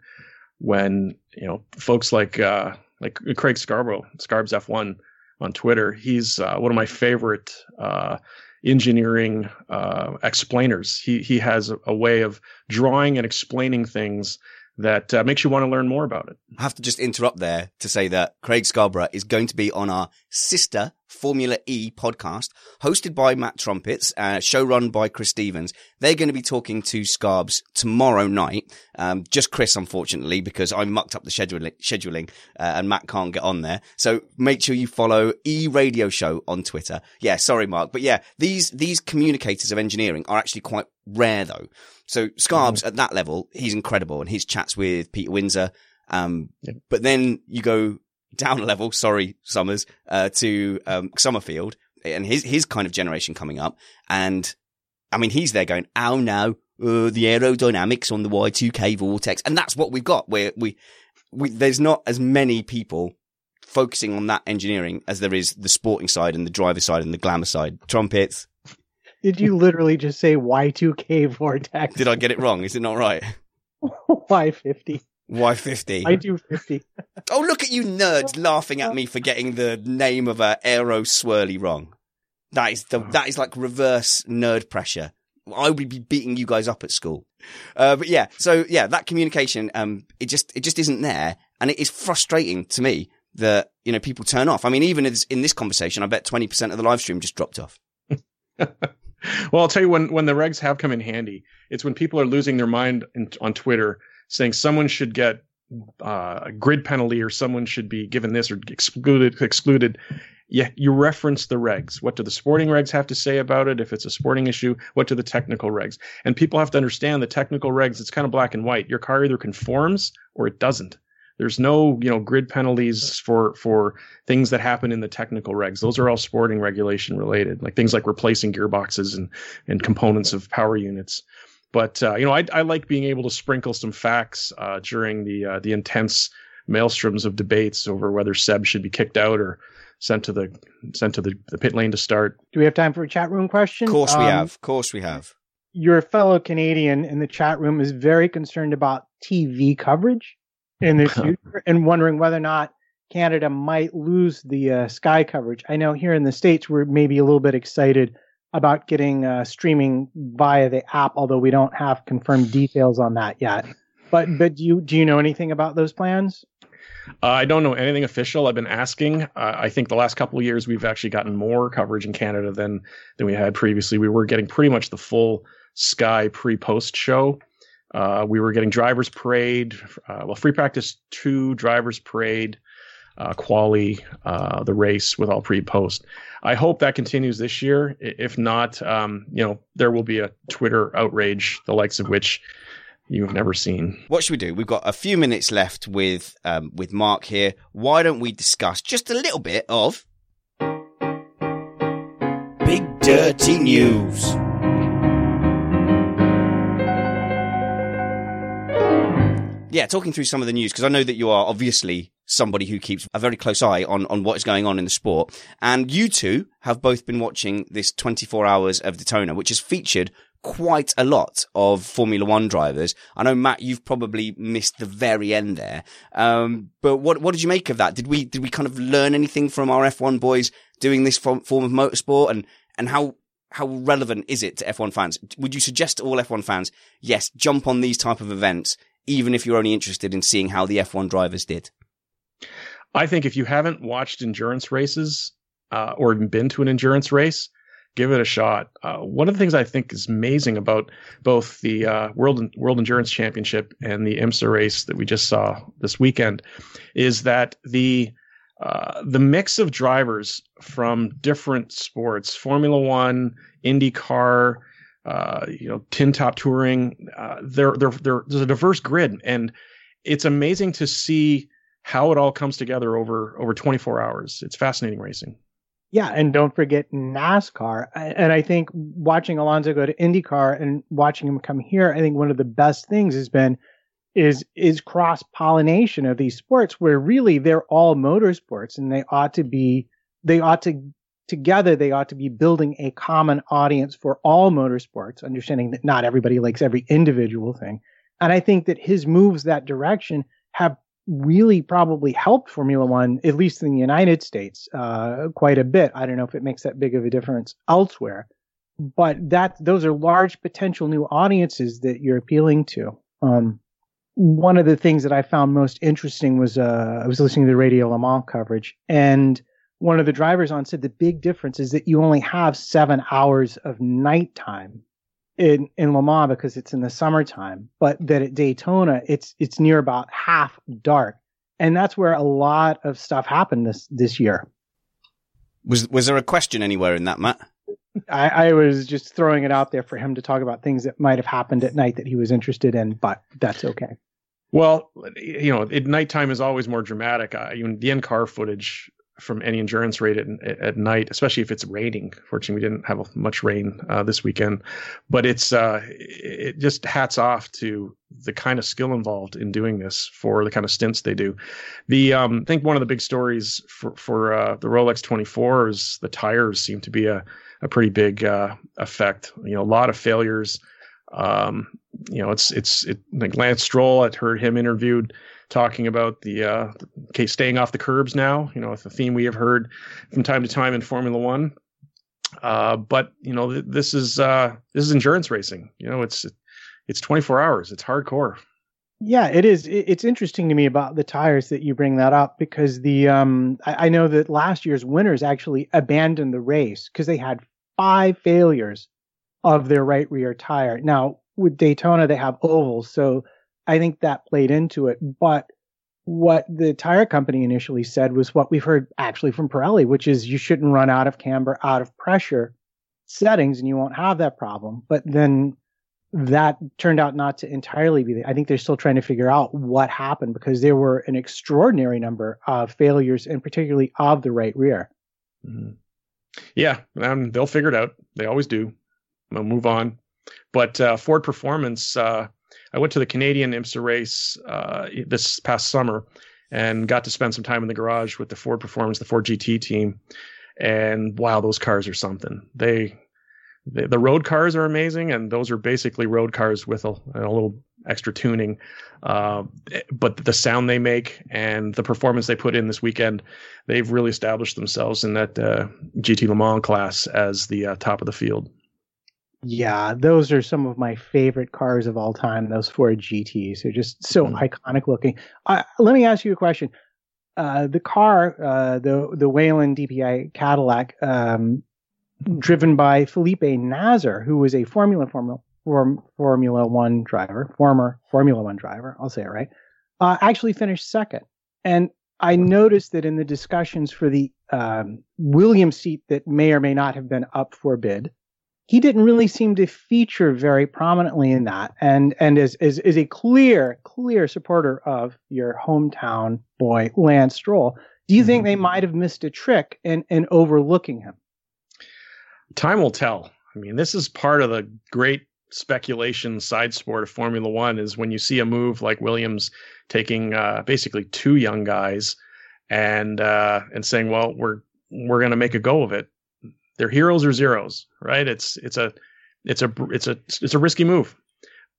when you know folks like uh, like Craig Scarborough, Scarbs F1 on Twitter. He's uh, one of my favorite uh, engineering uh, explainers. He he has a, a, way of drawing and explaining things that uh, makes you want to learn more about it. I have to just interrupt there to say that Craig Scarborough is going to be on our sister Formula E podcast, hosted by Matt Trumpets, uh, show run by Chris Stevens. They're going to be talking to Scarbs tomorrow night. Um, just Chris, unfortunately, because I mucked up the scheduling, scheduling uh, and Matt can't get on there. So make sure you follow E Radio Show on Twitter. Yeah, sorry, Mark, but yeah, these these communicators of engineering are actually quite rare though. So Scarbs mm-hmm. at that level, he's incredible and his chats with Peter Windsor. Um, yep. but then you go down a level, sorry, Summers, uh, to, um, Somerfield and his, his kind of generation coming up. And I mean, he's there going, oh no, uh, the aerodynamics on the Y2K vortex. And that's what we've got where we, we, there's not as many people focusing on that engineering as there is the sporting side and the driver side and the glamour side. Trumpets, did you literally just say Y2K vortex? Did I get it wrong? Is it not right? Y50. Y50. I do 50. oh, look at you nerds laughing at me for getting the name of a aero swirly wrong. That is the, that is like reverse nerd pressure. I would be beating you guys up at school. Uh, but yeah, so yeah, that communication, um, it just, it just isn't there. And it is frustrating to me that, you know, people turn off. I mean, even in this conversation, I bet 20% of the live stream just dropped off. well, I'll tell you when when the regs have come in handy. It's when people are losing their mind in, on Twitter, saying someone should get uh, a grid penalty or someone should be given this or excluded. Excluded. Yeah, you reference the regs. What do the sporting regs have to say about it? If it's a sporting issue, what do the technical regs? And people have to understand the technical regs. It's kind of black and white. Your car either conforms or it doesn't. There's no, you know, grid penalties for for things that happen in the technical regs. Those are all sporting regulation related, like things like replacing gearboxes and and components of power units. But uh, you know, I, I like being able to sprinkle some facts uh, during the uh, the intense maelstroms of debates over whether Seb should be kicked out or sent to the sent to the, the pit lane to start. Do we have time for a chat room question? Of course we Um, have. Of course we have. Your fellow Canadian in the chat room is very concerned about TV coverage in the future and wondering whether or not Canada might lose the uh, Sky coverage. I know here in the States we're maybe a little bit excited about getting uh, streaming via the app, although we don't have confirmed details on that yet. But but do you do you know anything about those plans? Uh, I don't know anything official. I've been asking. Uh, I think the last couple of years we've actually gotten more coverage in Canada than than we had previously. We were getting pretty much the full Sky pre-post show. Uh, we were getting drivers parade, uh, well, free practice two, drivers parade, uh, quali, uh, the race with all pre-post. I hope that continues this year. If not, um, you know, there will be a Twitter outrage, the likes of which you've never seen. What should we do? We've got a few minutes left with um, with Mark here. Why don't we discuss just a little bit of big dirty news? Yeah, talking through some of the news because I know that you are obviously somebody who keeps a very close eye on on what is going on in the sport, and you two have both been watching this 24 hours of Daytona, which has featured quite a lot of Formula One drivers. I know Matt, you've probably missed the very end there, um, but what what did you make of that? Did we did we kind of learn anything from our F1 boys doing this form, of motorsport, and and how how relevant is it to F1 fans? Would you suggest to all F1 fans, yes, jump on these type of events, even if you're only interested in seeing how the F1 drivers did? I think if you haven't watched endurance races uh, or been to an endurance race, give it a shot. Uh, one of the things I think is amazing about both the uh, World World Endurance Championship and the IMSA race that we just saw this weekend is that the uh, the mix of drivers from different sports, Formula One, IndyCar, uh, you know, tin top touring, uh, there, there, there, there's a diverse grid, and it's amazing to see how it all comes together over over 24 hours. It's fascinating racing. Yeah, and don't forget NASCAR. And I think watching Alonso go to IndyCar and watching him come here, I think one of the best things has been is is cross pollination of these sports where really they're all motorsports and they ought to be they ought to together they ought to be building a common audience for all motorsports, understanding that not everybody likes every individual thing. And I think that his moves that direction have really probably helped Formula One, at least in the United States, uh, quite a bit. I don't know if it makes that big of a difference elsewhere, but that those are large potential new audiences that you're appealing to. Um, one of the things that I found most interesting was uh, I was listening to the Radio Le Mans coverage, and one of the drivers on said the big difference is that you only have seven hours of nighttime in in Le Mans because it's in the summertime, but that at Daytona it's it's near about half dark, and that's where a lot of stuff happened this this year. Was was there a question anywhere in that, Matt? I, I was just throwing it out there for him to talk about things that might have happened at night that he was interested in, but that's okay. Well, you know, at nighttime is always more dramatic. I, even the in car footage from any endurance rate at, at night, especially if it's raining. Fortunately, we didn't have much rain uh, this weekend, but it's uh, it just hats off to the kind of skill involved in doing this for the kind of stints they do. The um, I think one of the big stories for for uh, the Rolex 24 is the tires seem to be a a pretty big uh, effect. You know, a lot of failures. Um, you know, it's it's it, like Lance Stroll. I'd heard him interviewed talking about the uh, staying off the curbs now. You know, it's a theme we have heard from time to time in Formula One. Uh, but you know, th- this is uh, this is endurance racing. You know, it's it's 24 hours. It's hardcore. Yeah, it is. It's interesting to me about the tires that you bring that up because the um, I, I know that last year's winners actually abandoned the race because they had five failures of their right rear tire. Now with Daytona they have ovals, so I think that played into it. But what the tire company initially said was what we've heard actually from Pirelli, which is you shouldn't run out of camber, out of pressure settings, and you won't have that problem. But then that turned out not to entirely be. The, I think they're still trying to figure out what happened because there were an extraordinary number of failures, and particularly of the right rear. Mm-hmm. Yeah, um, they'll figure it out. They always do. They'll move on. But uh, Ford Performance, uh, I went to the Canadian IMSA race uh, this past summer, and got to spend some time in the garage with the Ford Performance, the Ford GT team. And wow, those cars are something. They, the, the road cars are amazing, and those are basically road cars with a, a little extra tuning. Uh, but the sound they make and the performance they put in this weekend, they've really established themselves in that uh, GT Le Mans class as the uh, top of the field. Yeah, those are some of my favorite cars of all time. Those Ford GTs, they're just so mm. iconic looking. Uh, let me ask you a question. Uh, the car, uh, the the Whelen DPI Cadillac, um, driven by Felipe Nasr, who was a Formula Formula form, Formula One driver, former Formula One driver, I'll say it right, uh, actually finished second. And I noticed that in the discussions for the um, Williams seat that may or may not have been up for bid, he didn't really seem to feature very prominently in that and and is is, is a clear clear supporter of your hometown boy Lance Stroll. Do you mm-hmm. think they might have missed a trick in in overlooking him? Time will tell. I mean, this is part of the great speculation side sport of Formula One is when you see a move like Williams taking uh, basically two young guys and uh, and saying, well, we're we're going to make a go of it they're heroes or zeros, right? It's it's a it's a it's a it's a risky move,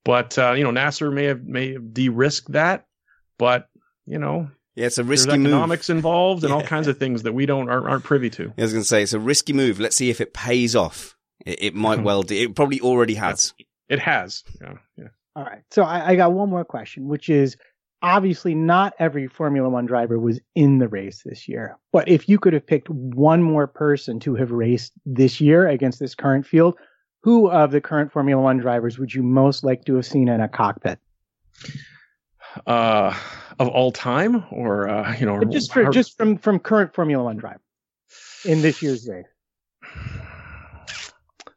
but uh, you know Nasr may have may have de-risked that, but you know yeah, it's a risky There's move. economics involved and yeah. all kinds of things that we don't aren't, aren't privy to. I was going to say it's a risky move. Let's see if it pays off. It, it might mm-hmm. well do. It probably already has. It has. Yeah. Yeah. All right. So I, I got one more question, which is obviously not every Formula One driver was in the race this year. But if you could have picked one more person to have raced this year against this current field, who of the current Formula One drivers would you most like to have seen in a cockpit? Uh, of all time, or uh, you know, just for, just from from current Formula One driver in this year's race.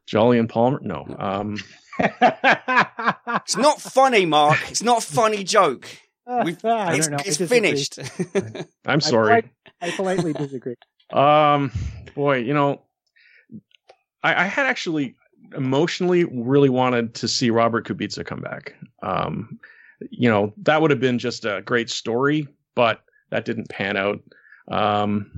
Jolyon Palmer? No. Um, it's not funny, Mark. It's not a funny joke. We've, it's, it's finished. I'm sorry. I, I politely disagree. um, boy, you know, I, I, had actually emotionally really wanted to see Robert Kubica come back. Um, you know, that would have been just a great story, but that didn't pan out. Um,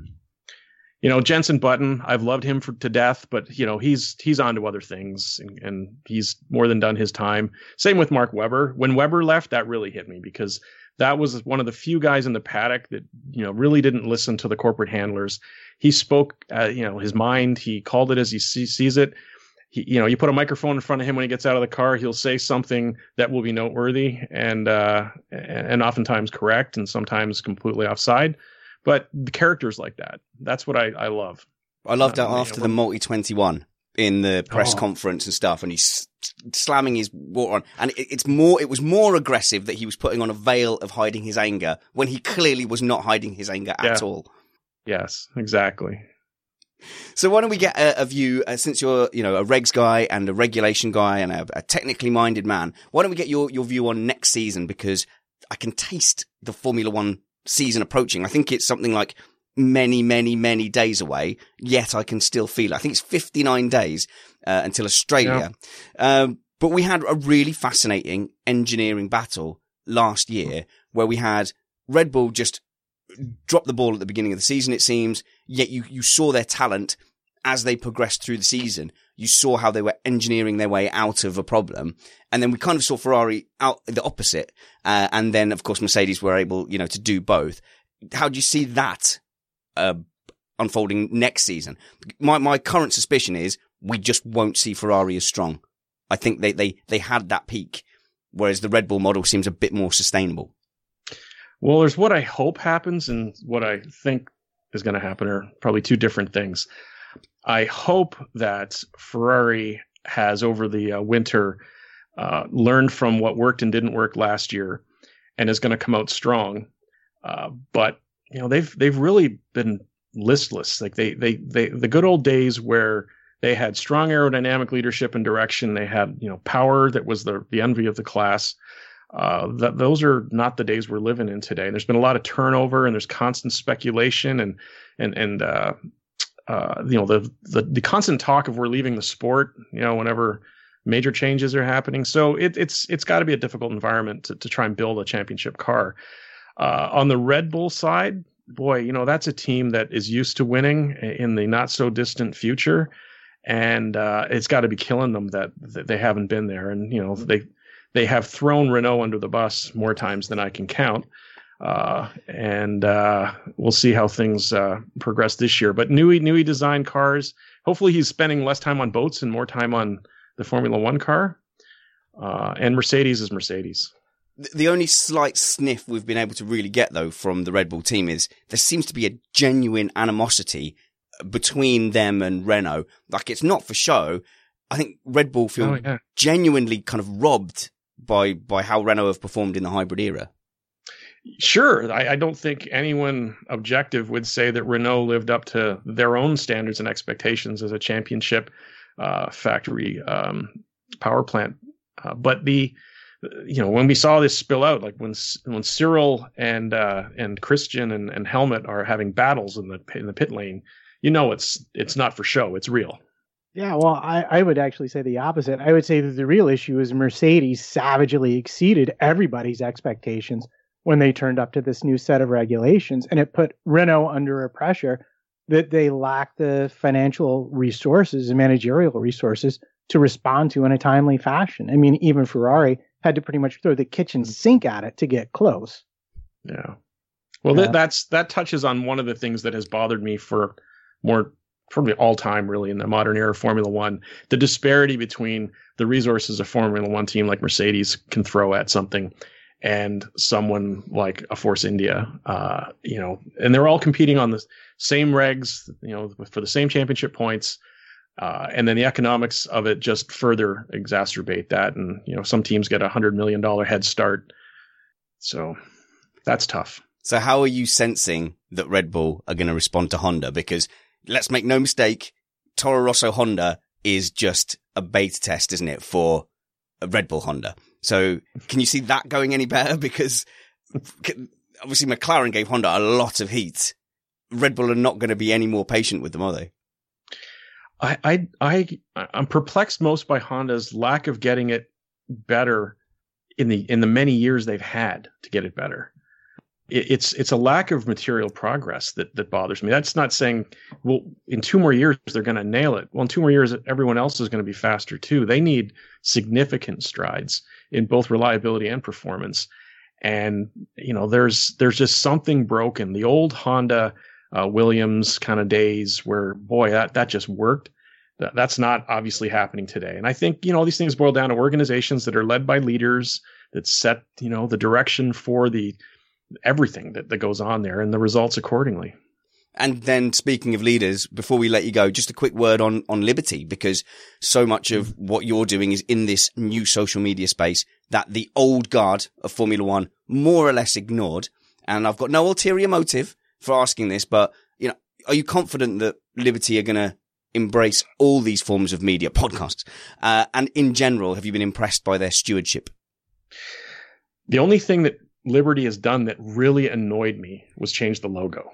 you know, Jensen Button, I've loved him for, to death, but you know, he's he's on to other things and, and he's more than done his time. Same with Mark Webber. When Webber left, that really hit me because that was one of the few guys in the paddock that you know really didn't listen to the corporate handlers. He spoke, uh, you know, his mind. He called it as he see, sees it. He, you know, you put a microphone in front of him when he gets out of the car, he'll say something that will be noteworthy and uh, and oftentimes correct, and sometimes completely offside. But the characters like that, that's what I, I love. I loved that uh, after you know, the multi twenty one in the press oh. conference and stuff, and he's slamming his water on. And it, it's more, it was more aggressive that he was putting on a veil of hiding his anger when he clearly was not hiding his anger yeah. at all. Yes, exactly. So why don't we get a, a view, uh, since you're, you know, a regs guy and a regulation guy and a, a technically minded man, why don't we get your, your view on next season? Because I can taste the Formula One season approaching. I think it's something like many, many, many days away, yet I can still feel it. I think it's 59 days uh, until Australia. Yeah. Um, but we had a really fascinating engineering battle last year where we had Red Bull just drop the ball at the beginning of the season, it seems, yet you, you saw their talent as they progressed through the season. You saw how they were engineering their way out of a problem. And then we kind of saw Ferrari out the opposite. Uh, and then, of course, Mercedes were able, you know, to do both. How do you see that uh, unfolding next season. My my current suspicion is we just won't see Ferrari as strong. I think they they they had that peak, whereas the Red Bull model seems a bit more sustainable. Well, there's what I hope happens and what I think is going to happen are probably two different things. I hope that Ferrari has over the uh, winter uh, learned from what worked and didn't work last year and is going to come out strong. Uh, but you know they've they've really been listless. Like they they they the good old days where they had strong aerodynamic leadership and direction. They had you know power that was the the envy of the class. Uh, that those are not the days we're living in today. And there's been a lot of turnover, and there's constant speculation, and and and uh, uh, you know the, the the constant talk of we're leaving the sport. You know, whenever major changes are happening, so it, it's it's got to be a difficult environment to, to try and build a championship car. Uh, on the Red Bull side, boy, you know that's a team that is used to winning in the not so distant future, and uh, it's got to be killing them that, that they haven't been there. And you know they they have thrown Renault under the bus more times than I can count. Uh, and uh, we'll see how things uh, progress this year. But Newey Newey designed cars. Hopefully, he's spending less time on boats and more time on the Formula One car. Uh, and Mercedes is Mercedes. The only slight sniff we've been able to really get though from the Red Bull team is there seems to be a genuine animosity between them and Renault. Like it's not for show. I think Red Bull feel oh, yeah. genuinely kind of robbed by by how Renault have performed in the hybrid era. Sure, I, I, don't think anyone objective would say that Renault lived up to their own standards and expectations as a championship uh, factory um, power plant. Uh, but the you know when we saw this spill out, like when when Cyril and uh, and Christian and, and Helmut are having battles in the in the pit lane, you know it's it's not for show; it's real. Yeah, well, I, I would actually say the opposite. I would say that the real issue is Mercedes savagely exceeded everybody's expectations when they turned up to this new set of regulations, and it put Renault under a pressure that they lack the financial resources and managerial resources to respond to in a timely fashion. I mean, even Ferrari had to pretty much throw the kitchen sink at it to get close. Yeah. Well, yeah. Th- that's that touches on one of the things that has bothered me for more probably all time really in the modern era of Formula One. The disparity between the resources a Formula One team like Mercedes can throw at something and someone like a Force India, uh, you know, and they're all competing on the same regs, you know, for the same championship points. Uh, and then the economics of it just further exacerbate that. And, you know, some teams get a hundred million dollar head start. So that's tough. So how are you sensing that Red Bull are going to respond to Honda? Because let's make no mistake, Toro Rosso Honda is just a beta test, isn't it, for a Red Bull Honda? So can you see that going any better? Because obviously McLaren gave Honda a lot of heat. Red Bull are not going to be any more patient with them, are they? I, I, I, I'm perplexed most by Honda's lack of getting it better in the in the many years they've had to get it better it's it's a lack of material progress that that bothers me. That's not saying well in two more years they're going to nail it. Well, in two more years everyone else is going to be faster too. They need significant strides in both reliability and performance. And you know there's there's just something broken. The old Honda uh, Williams kind of days where boy that that just worked. That, that's not obviously happening today. And I think you know these things boil down to organizations that are led by leaders that set you know the direction for the everything that, that goes on there and the results accordingly. And then speaking of leaders, before we let you go, just a quick word on, on Liberty, because so much of what you're doing is in this new social media space that the old guard of Formula One more or less ignored. And I've got no ulterior motive for asking this, but you know, are you confident that Liberty are going to embrace all these forms of media, podcasts, uh, and in general, have you been impressed by their stewardship? The only thing that Liberty has done that really annoyed me was change the logo.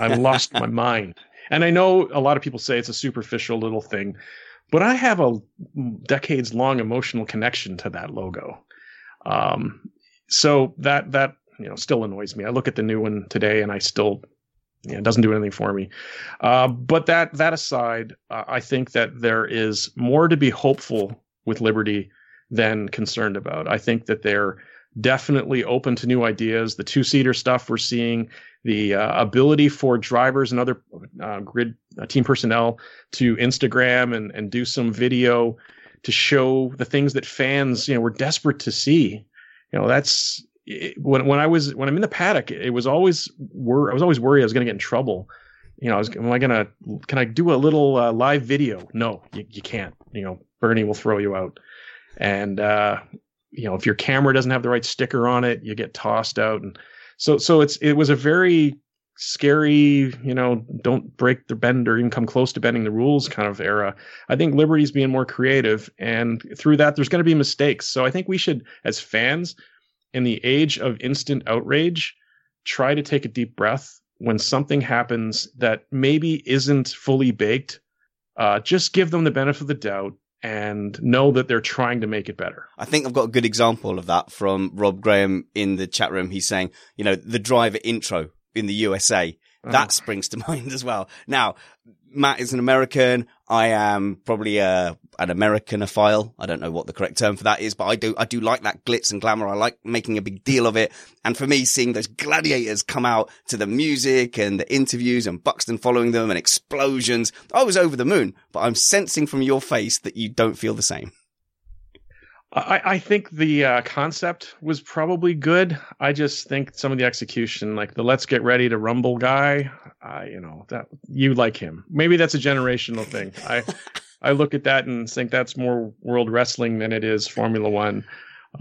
I lost my mind. And I know a lot of people say it's a superficial little thing, but I have a decades long emotional connection to that logo. Um, so that that you know still annoys me. I look at the new one today and I still yeah, it doesn't do anything for me. Uh, but that that aside, uh, I think that there is more to be hopeful with Liberty than concerned about. I think that they're definitely open to new ideas. The two seater stuff we're seeing, the uh, ability for drivers and other uh, grid uh, team personnel to Instagram and, and do some video to show the things that fans, you know, were desperate to see. You know, that's it, when when I was when I'm in the paddock, it was always wor- I was always worried I was going to get in trouble. You know, I was, am I gonna can I do a little uh, live video? No, you, you can't. You know, Bernie will throw you out. And uh, you know, if your camera doesn't have the right sticker on it, you get tossed out. And so, so it's, it was a very scary, you know, don't break the bend or even come close to bending the rules kind of era. I think Liberty's being more creative. And through that, there's going to be mistakes. So I think we should, as fans, in the age of instant outrage, try to take a deep breath when something happens that maybe isn't fully baked. Uh, just give them the benefit of the doubt and know that they're trying to make it better. I think I've got a good example of that from Rob Graham in the chat room. He's saying, you know, the driver intro in the USA. That springs to mind as well. Now, Matt is an American. I am probably a, an Americanophile. I don't know what the correct term for that is, but I do, I do like that glitz and glamour. I like making a big deal of it. And for me, seeing those gladiators come out to the music and the interviews and Buxton following them and explosions, I was over the moon, but I'm sensing from your face that you don't feel the same. I, I think the uh, concept was probably good. I just think some of the execution, like the "Let's get ready to rumble" guy, uh, you know that you like him. Maybe that's a generational thing. I I look at that and think that's more World Wrestling than it is Formula One.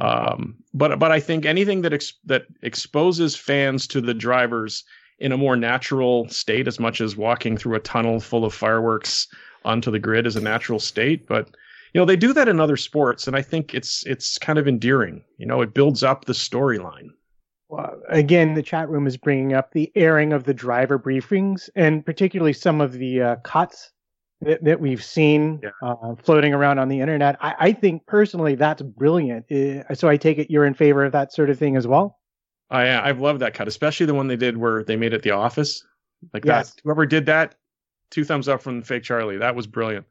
Um, but but I think anything that ex- that exposes fans to the drivers in a more natural state, as much as walking through a tunnel full of fireworks onto the grid is a natural state, but you know they do that in other sports and i think it's it's kind of endearing. You know it builds up the storyline. Well, again the chat room is bringing up the airing of the driver briefings and particularly some of the uh, cuts that, that we've seen Yeah. uh, floating around on the internet. I, I think personally that's brilliant. Uh, so i take it you're in favor of that sort of thing as well? I i've loved that cut especially the one they did where they made it the office. Like Yes. that whoever did that two thumbs up from fake charlie. That was brilliant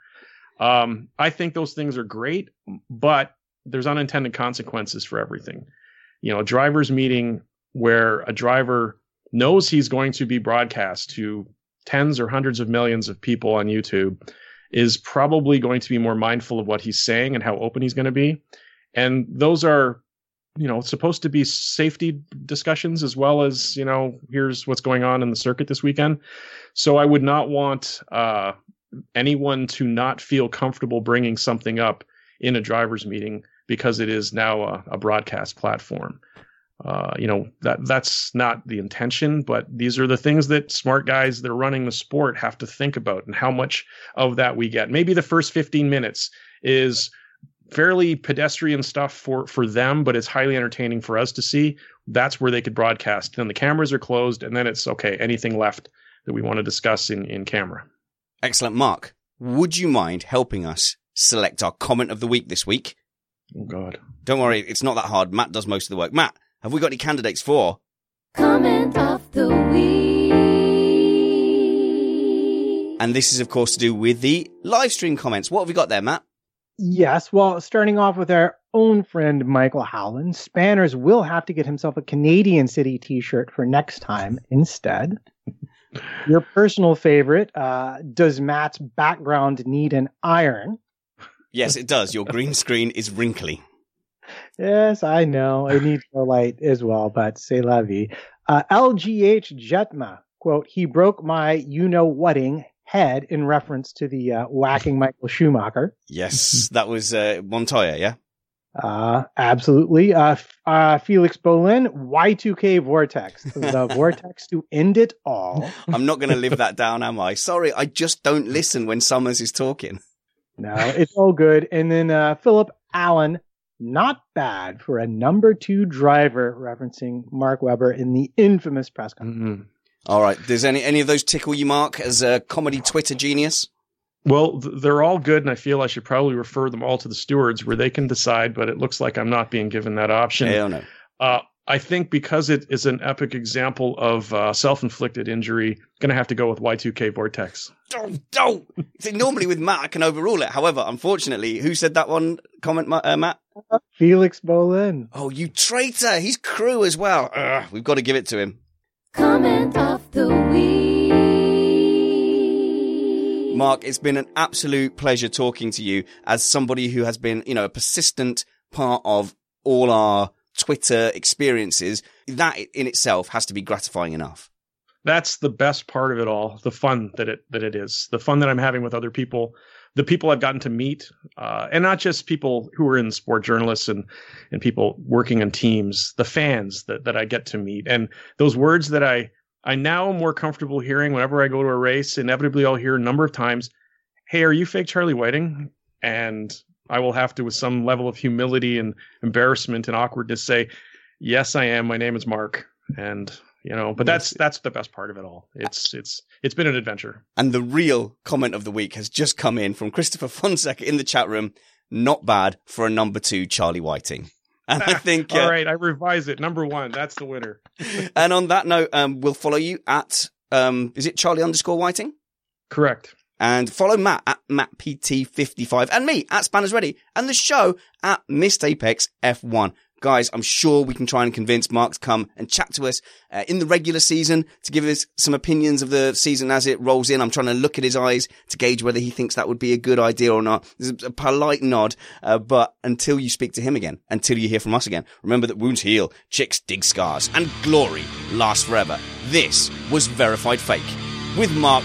um i think those things are great but there's unintended consequences for everything you know a driver's meeting where a driver knows he's going to be broadcast to tens or hundreds of millions of people on YouTube is probably going to be more mindful of what he's saying and how open he's going to be. And those are, you know, supposed to be safety discussions as well as, you know, here's what's going on in the circuit this weekend. So I would not want uh, anyone to not feel comfortable bringing something up in a driver's meeting because it is now a, a broadcast platform. Uh, you know that that's not the intention, but these are the things that smart guys that are running the sport have to think about, and how much of that we get. Maybe the first 15 minutes is fairly pedestrian stuff for for them, but it's highly entertaining for us to see. That's where they could broadcast. Then the cameras are closed, and then it's okay. Anything left that we want to discuss in in camera. Excellent. Mark, would you mind helping us select our comment of the week this week? Oh God. Don't worry, it's not that hard. Matt does most of the work. Matt, have we got any candidates for? Comment of the week. And this is, of course, to do with the live stream comments. What have we got there, Matt? Yes, well, starting off with our own friend Michael Howland, Spanners will have to get himself a Canadian City T-shirt for next time instead. Your personal favorite, uh, does Matt's background need an iron? Yes, it does. Your green screen is wrinkly. Yes, I know. It needs more light as well, but c'est la vie. Uh, LGH Jetma, quote, he broke my you-know-whating head in reference to the uh, whacking Michael Schumacher. Yes, that was uh, Montoya, yeah? Uh, absolutely. Uh, uh, Felix Bolin, Y2K Vortex, the vortex to end it all. I'm not going to live that down, am I? Sorry, I just don't listen when Summers is talking. No, it's all good. And then uh, Philip Allen, not bad for a number two driver, referencing Mark Webber in the infamous press conference. Mhm. All right. Does any any of those tickle you, Mark, as a comedy Twitter genius? Well, they're all good, and I feel I should probably refer them all to the stewards where they can decide. But it looks like I'm not being given that option. Hell no. Uh, I think because it is an epic example of uh, self-inflicted injury, going to have to go with Y2K Vortex. Don't, don't. See, normally with Matt, I can overrule it. However, unfortunately, who said that one comment, uh, Matt? Felix Bolin. Oh, you traitor. He's crew as well. Ugh, we've got to give it to him. Comment of the week. Mark, it's been an absolute pleasure talking to you as somebody who has been, you know, a persistent part of all our Twitter experiences. That in itself has to be gratifying enough. That's the best part of it all. The fun that it that it is. The fun that I'm having with other people. The people I've gotten to meet, uh, and not just people who are in sport journalists and and people working on teams. The fans that that I get to meet, and those words that I I now am more comfortable hearing whenever I go to a race. Inevitably, I'll hear a number of times, "Hey, are you fake Charlie Whiting?" And I will have to, with some level of humility and embarrassment and awkwardness, say, "Yes, I am. My name is Mark." And you know. But that's that's the best part of it all. It's it's it's been an adventure. And the real comment of the week has just come in from Christopher Fonseca in the chat room. Not bad for a number two Charlie Whiting. And I think, all uh, right, I revise it. Number one, that's the winner. and on that note, um, we'll follow you at, um, is it Charlie underscore Whiting? Correct. And follow Matt at MattPT55 and me at Spanners Ready and the show at Missed Apex F1. Guys, I'm sure we can try and convince Mark to come and chat to us uh, in the regular season to give us some opinions of the season as it rolls in. I'm trying to look at his eyes to gauge whether he thinks that would be a good idea or not. There's a polite nod, uh, but until you speak to him again, until you hear from us again, remember that wounds heal, chicks dig scars, and glory lasts forever. This was Verified Fake with Mark